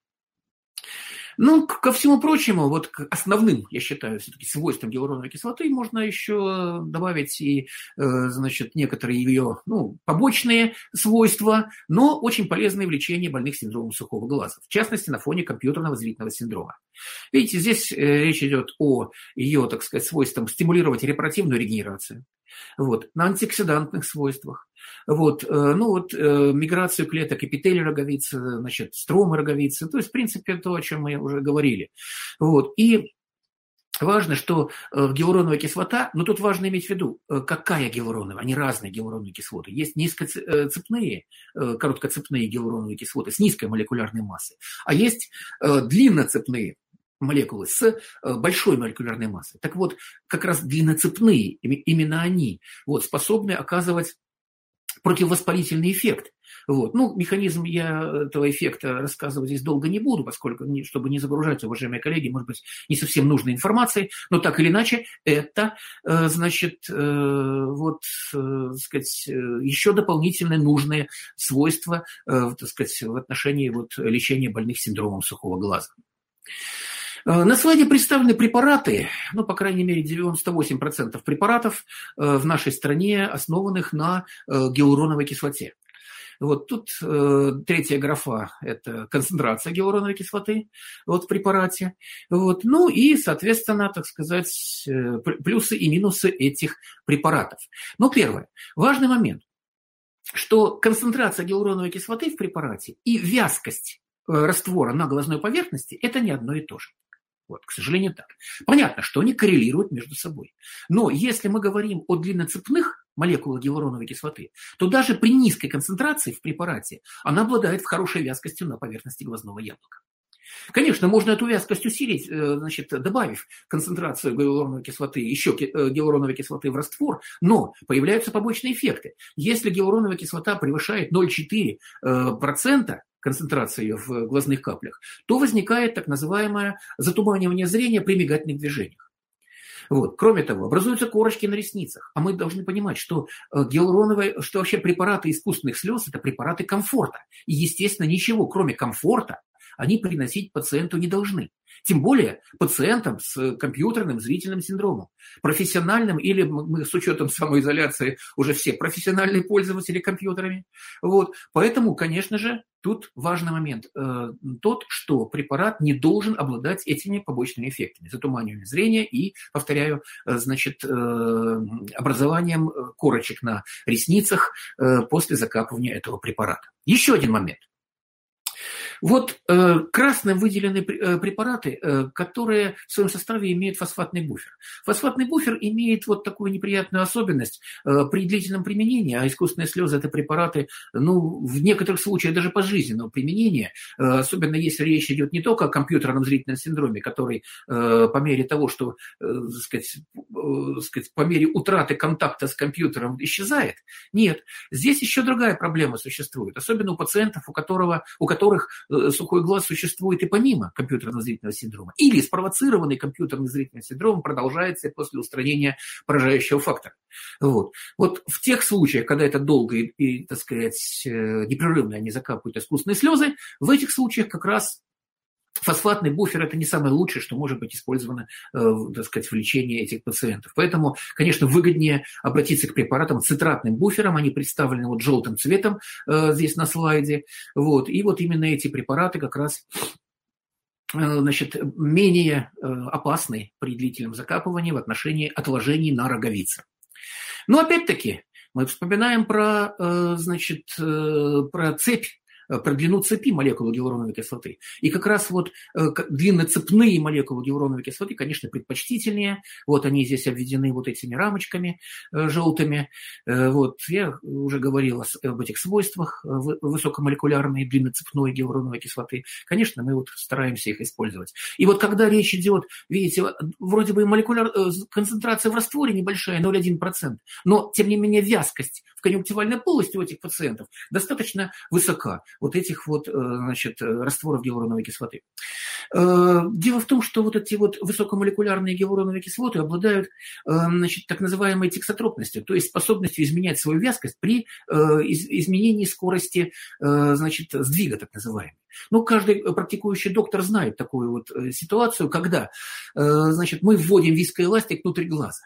Ну, ко всему прочему, вот к основным, я считаю, все-таки свойствам гиалуроновой кислоты можно еще добавить и, э, значит, некоторые ее, ну, побочные свойства, но очень полезные в лечении больных синдромом сухого глаза, в частности, на фоне компьютерного зрительного синдрома. Видите, здесь э, речь идет о ее, так сказать, свойствам стимулировать репаративную регенерацию, вот, на антиоксидантных свойствах, вот, э, ну вот э, миграцию клеток эпителия роговицы, значит, стромы роговицы, то есть, в принципе, то, о чем мы уже говорили. Вот, и Важно, что э, гиалуроновая кислота, но тут важно иметь в виду, какая гиалуроновая, они разные гиалуроновые кислоты. Есть низкоцепные, короткоцепные гиалуроновые кислоты с низкой молекулярной массой, а есть длинноцепные молекулы с большой молекулярной массой. Так вот, как раз длинноцепные, именно они вот, способны оказывать противовоспалительный эффект. Вот. Ну, механизм я этого эффекта рассказывать здесь долго не буду, поскольку, чтобы не загружать, уважаемые коллеги, может быть, не совсем нужной информацией, но так или иначе, это, э, значит, э, вот, э, сказать, еще дополнительные нужные свойства, так сказать, в отношении вот лечения больных синдромом сухого глаза. Э, на слайде представлены препараты, ну, по крайней мере, 98% препаратов э, в нашей стране, основанных на э, гиалуроновой кислоте. Вот тут э, третья графа – это концентрация гиалуроновой кислоты вот, в препарате. Вот. Ну и, соответственно, так сказать, плюсы и минусы этих препаратов. Ну, первое. Важный момент, что концентрация гиалуроновой кислоты в препарате и вязкость раствора на глазной поверхности – это не одно и то же. Вот, к сожалению, так. Понятно, что они коррелируют между собой. Но если мы говорим о длинноцепных молекулах гиалуроновой кислоты, то даже при низкой концентрации в препарате она обладает хорошей вязкостью на поверхности глазного яблока. Конечно, можно эту вязкость усилить, э, значит, добавив концентрацию гиалуроновой кислоты, еще э, гиалуроновой кислоты в раствор, но появляются побочные эффекты. Если гиалуроновая кислота превышает 0,4%, концентрация ее в глазных каплях, то возникает так называемое затуманивание зрения при мигательных движениях. Вот. Кроме того, образуются корочки на ресницах. А мы должны понимать, что э, гиалуроновые, что вообще препараты искусственных слез – это препараты комфорта. И, естественно, ничего, кроме комфорта, они приносить пациенту не должны. Тем более пациентам с компьютерным зрительным синдромом. Профессиональным или мы с учетом самоизоляции уже все профессиональные пользователи компьютерами. Вот. Поэтому, конечно же, тут важный момент. Э, тот, что препарат не должен обладать этими побочными эффектами. Затуманиванием зрения и, повторяю, э, значит, э, образованием корочек на ресницах после закапывания этого препарата. Еще один момент. Вот э, красным выделены э, препараты, э, которые в своем составе имеют фосфатный буфер. Фосфатный буфер имеет вот такую неприятную особенность э, при длительном применении, а искусственные слезы это препараты, ну, в некоторых случаях даже пожизненного применения, э, особенно если речь идет не только о компьютерном зрительном синдроме, который э, по мере того, что, э, сказать, э, сказать, по мере утраты контакта с компьютером исчезает. Нет, здесь еще другая проблема существует, особенно у пациентов, у, которого, у которых сухой глаз существует и помимо компьютерно-зрительного синдрома. Или спровоцированный компьютерно зрительный синдром продолжается после устранения поражающего фактора. Вот. вот в тех случаях, когда это долго и, и так сказать, э, непрерывно они закапывают искусственные слезы, в этих случаях как раз фосфатный буфер – это не самое лучшее, что может быть использовано, так сказать, в лечении этих пациентов. Поэтому, конечно, выгоднее обратиться к препаратам цитратным буфером, они представлены вот желтым цветом здесь на слайде. Вот. И вот именно эти препараты как раз значит, менее опасны при длительном закапывании в отношении отложений на роговице. Но опять-таки, мы вспоминаем про, э, значит, э, про цепь Э, про длину цепи молекулы гиалуроновой кислоты. И как раз вот э, длинноцепные молекулы гиалуроновой кислоты, конечно, предпочтительнее. Вот они здесь обведены вот этими рамочками э, желтыми. Вот я уже говорил об этих свойствах высокомолекулярной длинноцепной гиалуроновой кислоты. Конечно, мы вот стараемся их использовать. И вот когда речь идет, видите, вроде бы молекуляр, концентрация в растворе небольшая, 0,1%, но, тем не менее, вязкость в конъюнктивальной полости у этих пациентов достаточно высока вот этих вот, э, значит, растворов гиалуроновой кислоты. Э, дело в том, что вот эти вот высокомолекулярные гиалуроновые кислоты обладают, э, значит, так называемой тексотропностью, то есть способностью изменять свою вязкость при изменении скорости, значит, сдвига, так называемый. Ну, каждый практикующий доктор знает такую вот ситуацию, когда, значит, мы вводим вискоэластик внутрь глаза.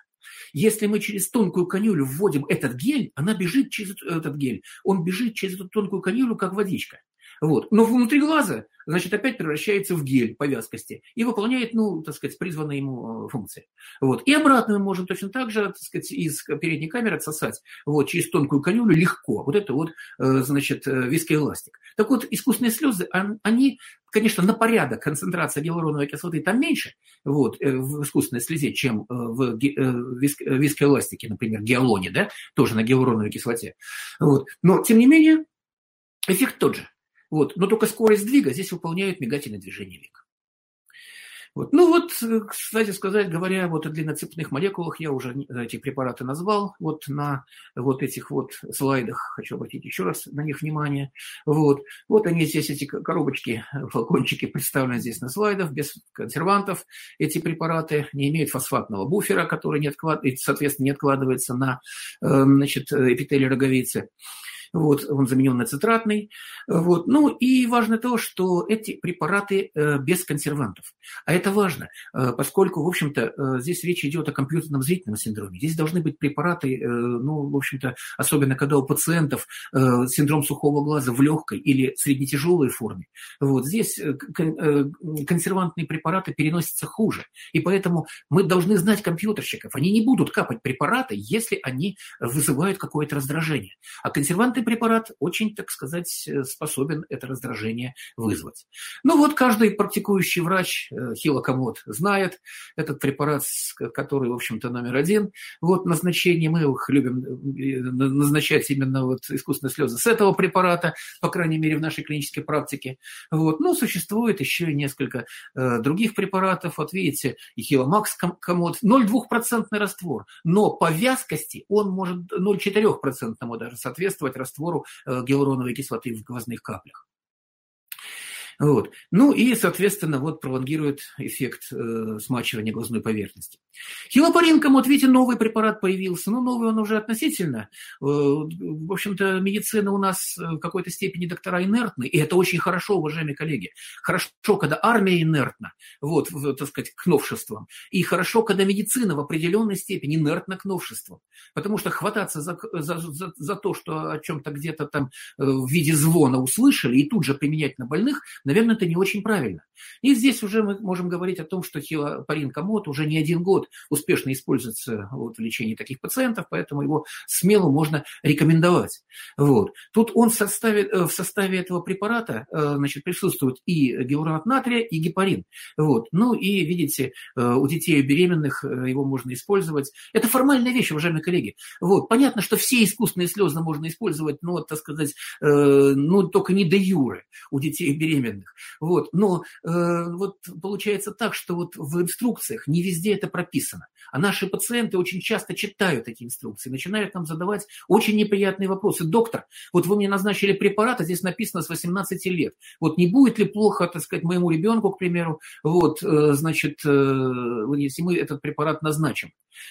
Если мы через тонкую канюлю вводим этот гель, она бежит через этот гель. Он бежит через эту тонкую канюлю, как водичка. Вот. Но внутри глаза, значит, опять превращается в гель по вязкости и выполняет, ну, так сказать, призванные ему э, функции. Вот. И обратно мы можем точно так же, так сказать, из передней камеры отсосать вот, через тонкую канюлю легко. Вот это вот, э, значит, э, вискоэластик. Так вот, искусственные слезы, они, конечно, на порядок концентрация гиалуроновой кислоты там меньше вот, в искусственной слезе, чем в вискоэластике, например, гиалоне, да, тоже на гиалуроновой кислоте. Вот. Но, тем не менее, эффект тот же. Вот. Но только скорость сдвига здесь выполняет мигательное движение века. Вот. Ну вот, кстати сказать, говоря вот о длинноцепных молекулах, я уже эти препараты назвал, вот на вот этих вот слайдах, хочу обратить еще раз на них внимание. Вот, вот они здесь, эти коробочки, флакончики представлены здесь на слайдах, без консервантов. Эти препараты не имеют фосфатного буфера, который не откладывает, соответственно, не откладывается на э, значит, эпителий роговицы вот, он заменен на цитратный. Вот. Ну и важно то, что эти препараты э, без консервантов. А это важно, э, поскольку, в общем-то, э, здесь речь идет о компьютерном зрительном синдроме. Здесь должны быть препараты, ну, в общем-то, особенно когда у пациентов синдром сухого глаза в легкой или среднетяжелой форме. Вот здесь консервантные препараты переносятся хуже. И поэтому мы должны знать компьютерщиков. Они не будут капать препараты, если они вызывают какое-то раздражение. А консерванты Контрастный препарат очень, так сказать, э, способен это раздражение вызвать. Ну вот каждый практикующий врач э, хилокомод знает этот препарат, который, в общем-то, номер один. Вот назначение, мы их любим э, назначать именно вот искусственные слезы с этого препарата, по крайней мере, в нашей клинической практике. Вот. Но существует еще и несколько других препаратов. Вот видите, и хиломакс комод, 0,2% раствор, но по вязкости он может 0,4% даже соответствовать э, гиалуроновой кислоты в глазных каплях. Вот. Ну и, соответственно, вот пролонгирует эффект э, смачивания глазной поверхности. Хилопаринком, вот видите, новый препарат появился. Ну, новый он уже относительно. Э, в общем-то, медицина у нас в какой-то степени доктора инертны, и это очень хорошо, уважаемые коллеги. Хорошо, когда армия инертна, вот, так сказать, к новшествам. И хорошо, когда медицина в определенной степени инертна к новшествам. Потому что хвататься за, за, за, за то, что о чем-то где-то там э, в виде звона услышали, и тут же применять на больных – наверное, это не очень правильно. И здесь уже мы можем говорить о том, что хилопарин комод уже не один год успешно используется вот, в лечении таких пациентов, поэтому его смело можно рекомендовать. Вот. Тут он в составе, э, в составе этого препарата э, значит, присутствует и гиалуронат натрия, и гепарин. Вот. Ну и, видите, э, у детей беременных его можно использовать. Это формальная вещь, уважаемые коллеги. Вот. Понятно, что все искусственные слезы можно использовать, но, так сказать, ну, только не де юре у детей беременных беременных. Вот. Но э, вот получается так, что вот в инструкциях не везде это прописано. А наши пациенты очень часто читают эти инструкции, начинают нам задавать очень неприятные вопросы. Доктор, вот вы мне назначили препарат, а здесь написано с 18 лет. Вот не будет ли плохо, так сказать, моему ребенку, к примеру, вот, э, значит, э, если мы этот препарат назначим?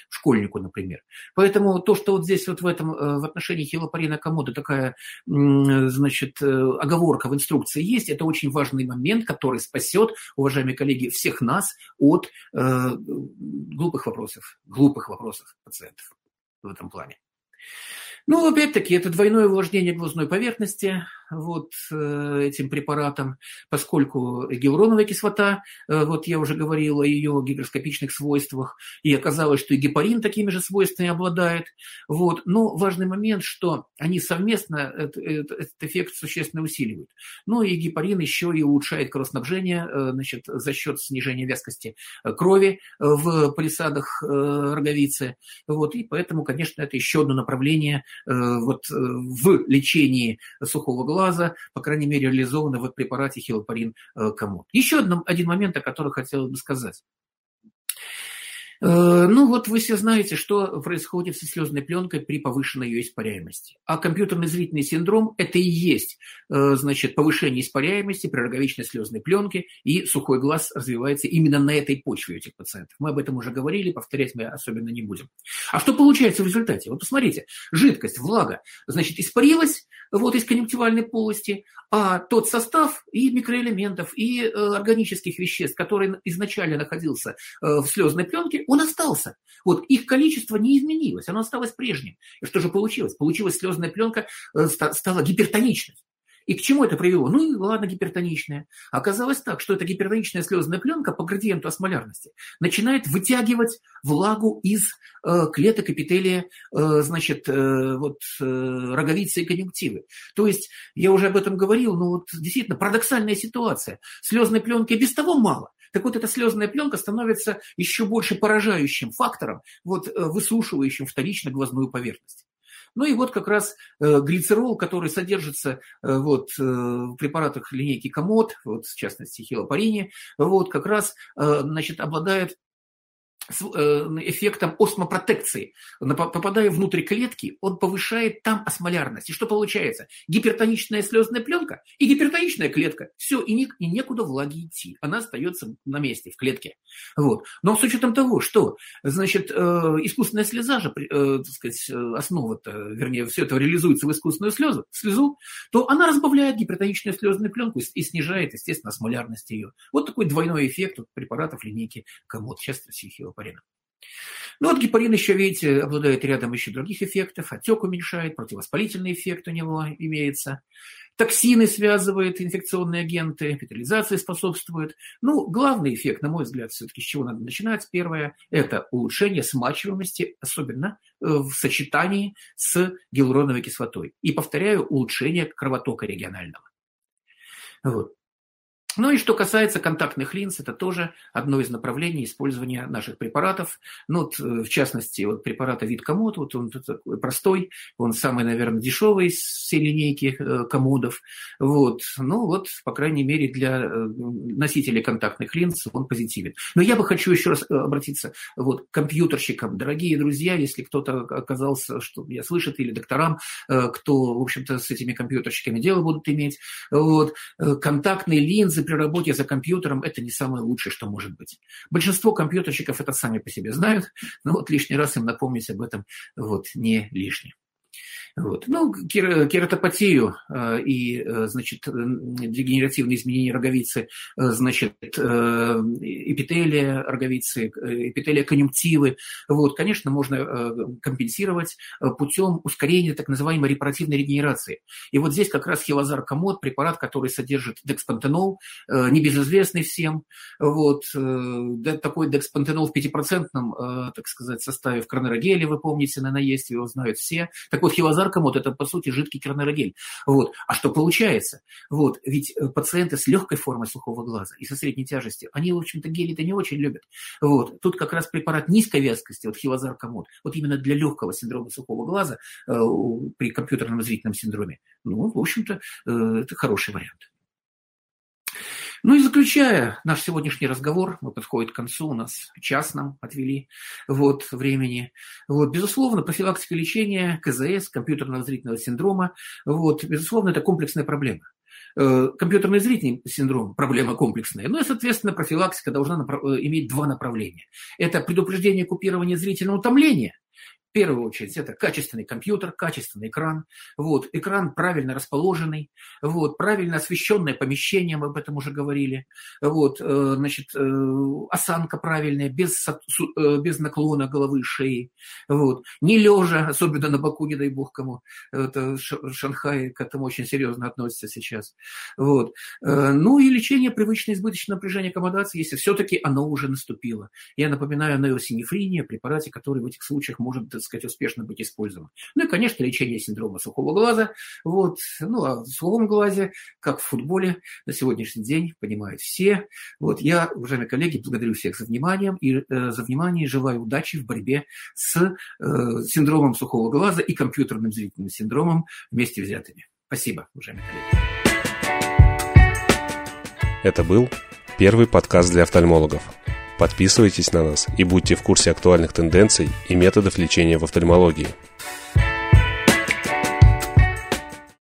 школьнику, например. Поэтому то, что вот здесь вот в этом, э, в отношении хилопарина комода такая, значит, оговорка в инструкции есть, это очень важный момент, который спасет, уважаемые коллеги, всех нас от э, глупых вопросов, глупых вопросов пациентов в этом плане. Ну, опять-таки, это двойное увлажнение глазной поверхности вот э, этим препаратом, поскольку гиалуроновая кислота, э, вот я уже говорил о ее гигроскопичных свойствах, и оказалось, что и гепарин такими же свойствами обладает. Вот. Но важный момент, что они совместно этот, этот эффект существенно усиливают. Ну и гепарин еще и улучшает кровоснабжение э, значит, за счет снижения вязкости крови в палисадах роговицы. Вот. И поэтому, конечно, это еще одно направление вот, э, в лечении сухого глаза, по крайней мере, реализовано в препарате хилопарин э, комод. Еще один момент, о котором хотел бы сказать. Э, ну вот вы все знаете, что происходит со слезной пленкой при повышенной ее испаряемости. А компьютерный зрительный синдром – это и есть э, значит, повышение испаряемости при роговичной слезной пленке, и сухой глаз развивается именно на этой почве у этих пациентов. Мы об этом уже говорили, повторять мы особенно не будем. А что получается в результате? Вот посмотрите, жидкость, влага, значит, испарилась вот, из конъюнктивальной полости, а тот состав и микроэлементов, и э, органических веществ, который изначально находился в слезной пленке, он остался. Вот их количество не изменилось, оно осталось прежним. И что же получилось? Получилась слезная пленка, э, стала гипертоничной. И к чему это привело? Ну и ладно, гипертоничная. Оказалось так, что эта гипертоничная слезная пленка по градиенту осмолярности начинает вытягивать влагу из э, клеток эпителия, э, значит, э, вот, э, роговицы и конъюнктивы. То есть, я уже об этом говорил, но вот действительно парадоксальная ситуация. Слезной пленки без того мало. Так вот, эта слезная пленка становится еще больше поражающим фактором, вот, э, высушивающим вторично глазную поверхность. Ну и вот как раз э, глицерол, который содержится э, вот, в препаратах линейки Комод, вот, в частности хилопарине, вот, как раз значит, обладает Э, эффектом осмопротекции. Попадая внутрь клетки, он повышает там осмолярность. И что получается? Гипертоничная слезная пленка и гипертоничная клетка. Все, и, не, и некуда влаги идти. Она остается на месте, в клетке. Вот. Но с учетом того, что, значит, э, искусственная слеза же, э, так сказать, основа-то, вернее, все это реализуется в искусственную слезу, слезу, то она разбавляет гипертоничную слезную пленку и, снижает, естественно, осмолярность ее. Вот такой двойной эффект препаратов линейки Комод. Сейчас психио гепарина. Ну вот гепарин еще, видите, обладает рядом еще других эффектов. Отек уменьшает, противовоспалительный эффект у него имеется. Токсины связывает, инфекционные агенты, петрализации способствует. Ну, главный эффект, на мой взгляд, все-таки с чего надо начинать. Первое – это улучшение смачиваемости, особенно э, в сочетании с гиалуроновой кислотой. И, повторяю, улучшение кровотока регионального. Вот. Ну и что касается контактных линз, это тоже одно из направлений использования наших препаратов. Ну, вот, э, в частности, вот препарата вид комод, вот он такой простой, он самый, наверное, дешевый из всей линейки э, комодов. Вот. Ну вот, по крайней мере, для э, носителей контактных линз он позитивен. Но я бы хочу еще раз обратиться вот, к компьютерщикам. Дорогие друзья, если кто-то оказался, что я слышит, или докторам, кто, в общем-то, с этими компьютерщиками дело будут иметь, вот, контактные линзы при работе за компьютером это не самое лучшее, что может быть. Большинство компьютерщиков это сами по себе знают, но вот лишний раз им напомнить об этом вот не лишнее. Вот. Ну, кератопатию э, и, э, значит, дегенеративные изменения роговицы, э, значит, эпителия роговицы, эпителия конъюнктивы, вот, конечно, можно компенсировать путем ускорения так называемой репаративной регенерации. И вот здесь как раз хилозар комод, препарат, который содержит декспантенол, небезызвестный всем, вот, такой декспантенол в 5% так сказать, составе в кронерогеле, вы помните, наверное, есть, его знают все. Так вот, хилозар вот это, по сути, жидкий кернерогель. Вот. А что получается? Вот. Ведь э, пациенты с легкой формой сухого глаза и со средней тяжестью, они, в общем-то, гели-то не очень любят. Вот. Тут как раз препарат низкой вязкости, вот хилозар комод, вот именно для легкого синдрома сухого глаза э, при компьютерном зрительном синдроме, ну, в общем-то, э, это хороший вариант. Ну и заключая наш сегодняшний разговор, мы подходим к концу, у нас час нам отвели вот, времени. Вот, безусловно, профилактика лечения КЗС, компьютерного зрительного синдрома, вот, безусловно, это комплексная проблема. Э, компьютерный зрительный синдром – проблема комплексная. Ну и, соответственно, профилактика должна э, иметь два направления. Это предупреждение купирования зрительного утомления – в первую очередь это качественный компьютер, качественный экран, вот, экран правильно расположенный, вот, правильно освещенное помещение, мы об этом уже говорили, вот, э, значит, э, осанка правильная, без, э, без наклона головы и шеи, вот, не лежа, особенно на боку, не дай бог кому, это Шанхай к этому очень серьезно относится сейчас, вот, ну и лечение привычной избыточного напряжения аккомодации, если все-таки оно уже наступило. Я напоминаю о нейросинефринии, препарате, который в этих случаях может так сказать, успешно быть использован. Ну и, конечно, лечение синдрома сухого глаза. Вот. Ну, а в сухом глазе, как в футболе, на сегодняшний день понимают все. Вот. Я, уважаемые коллеги, благодарю всех за внимание и э, за внимание и желаю удачи в борьбе с э, синдромом сухого глаза и компьютерным зрительным синдромом вместе взятыми. Спасибо, уважаемые коллеги. Это был первый подкаст для офтальмологов. Подписывайтесь на нас и будьте в курсе актуальных тенденций и методов лечения в офтальмологии.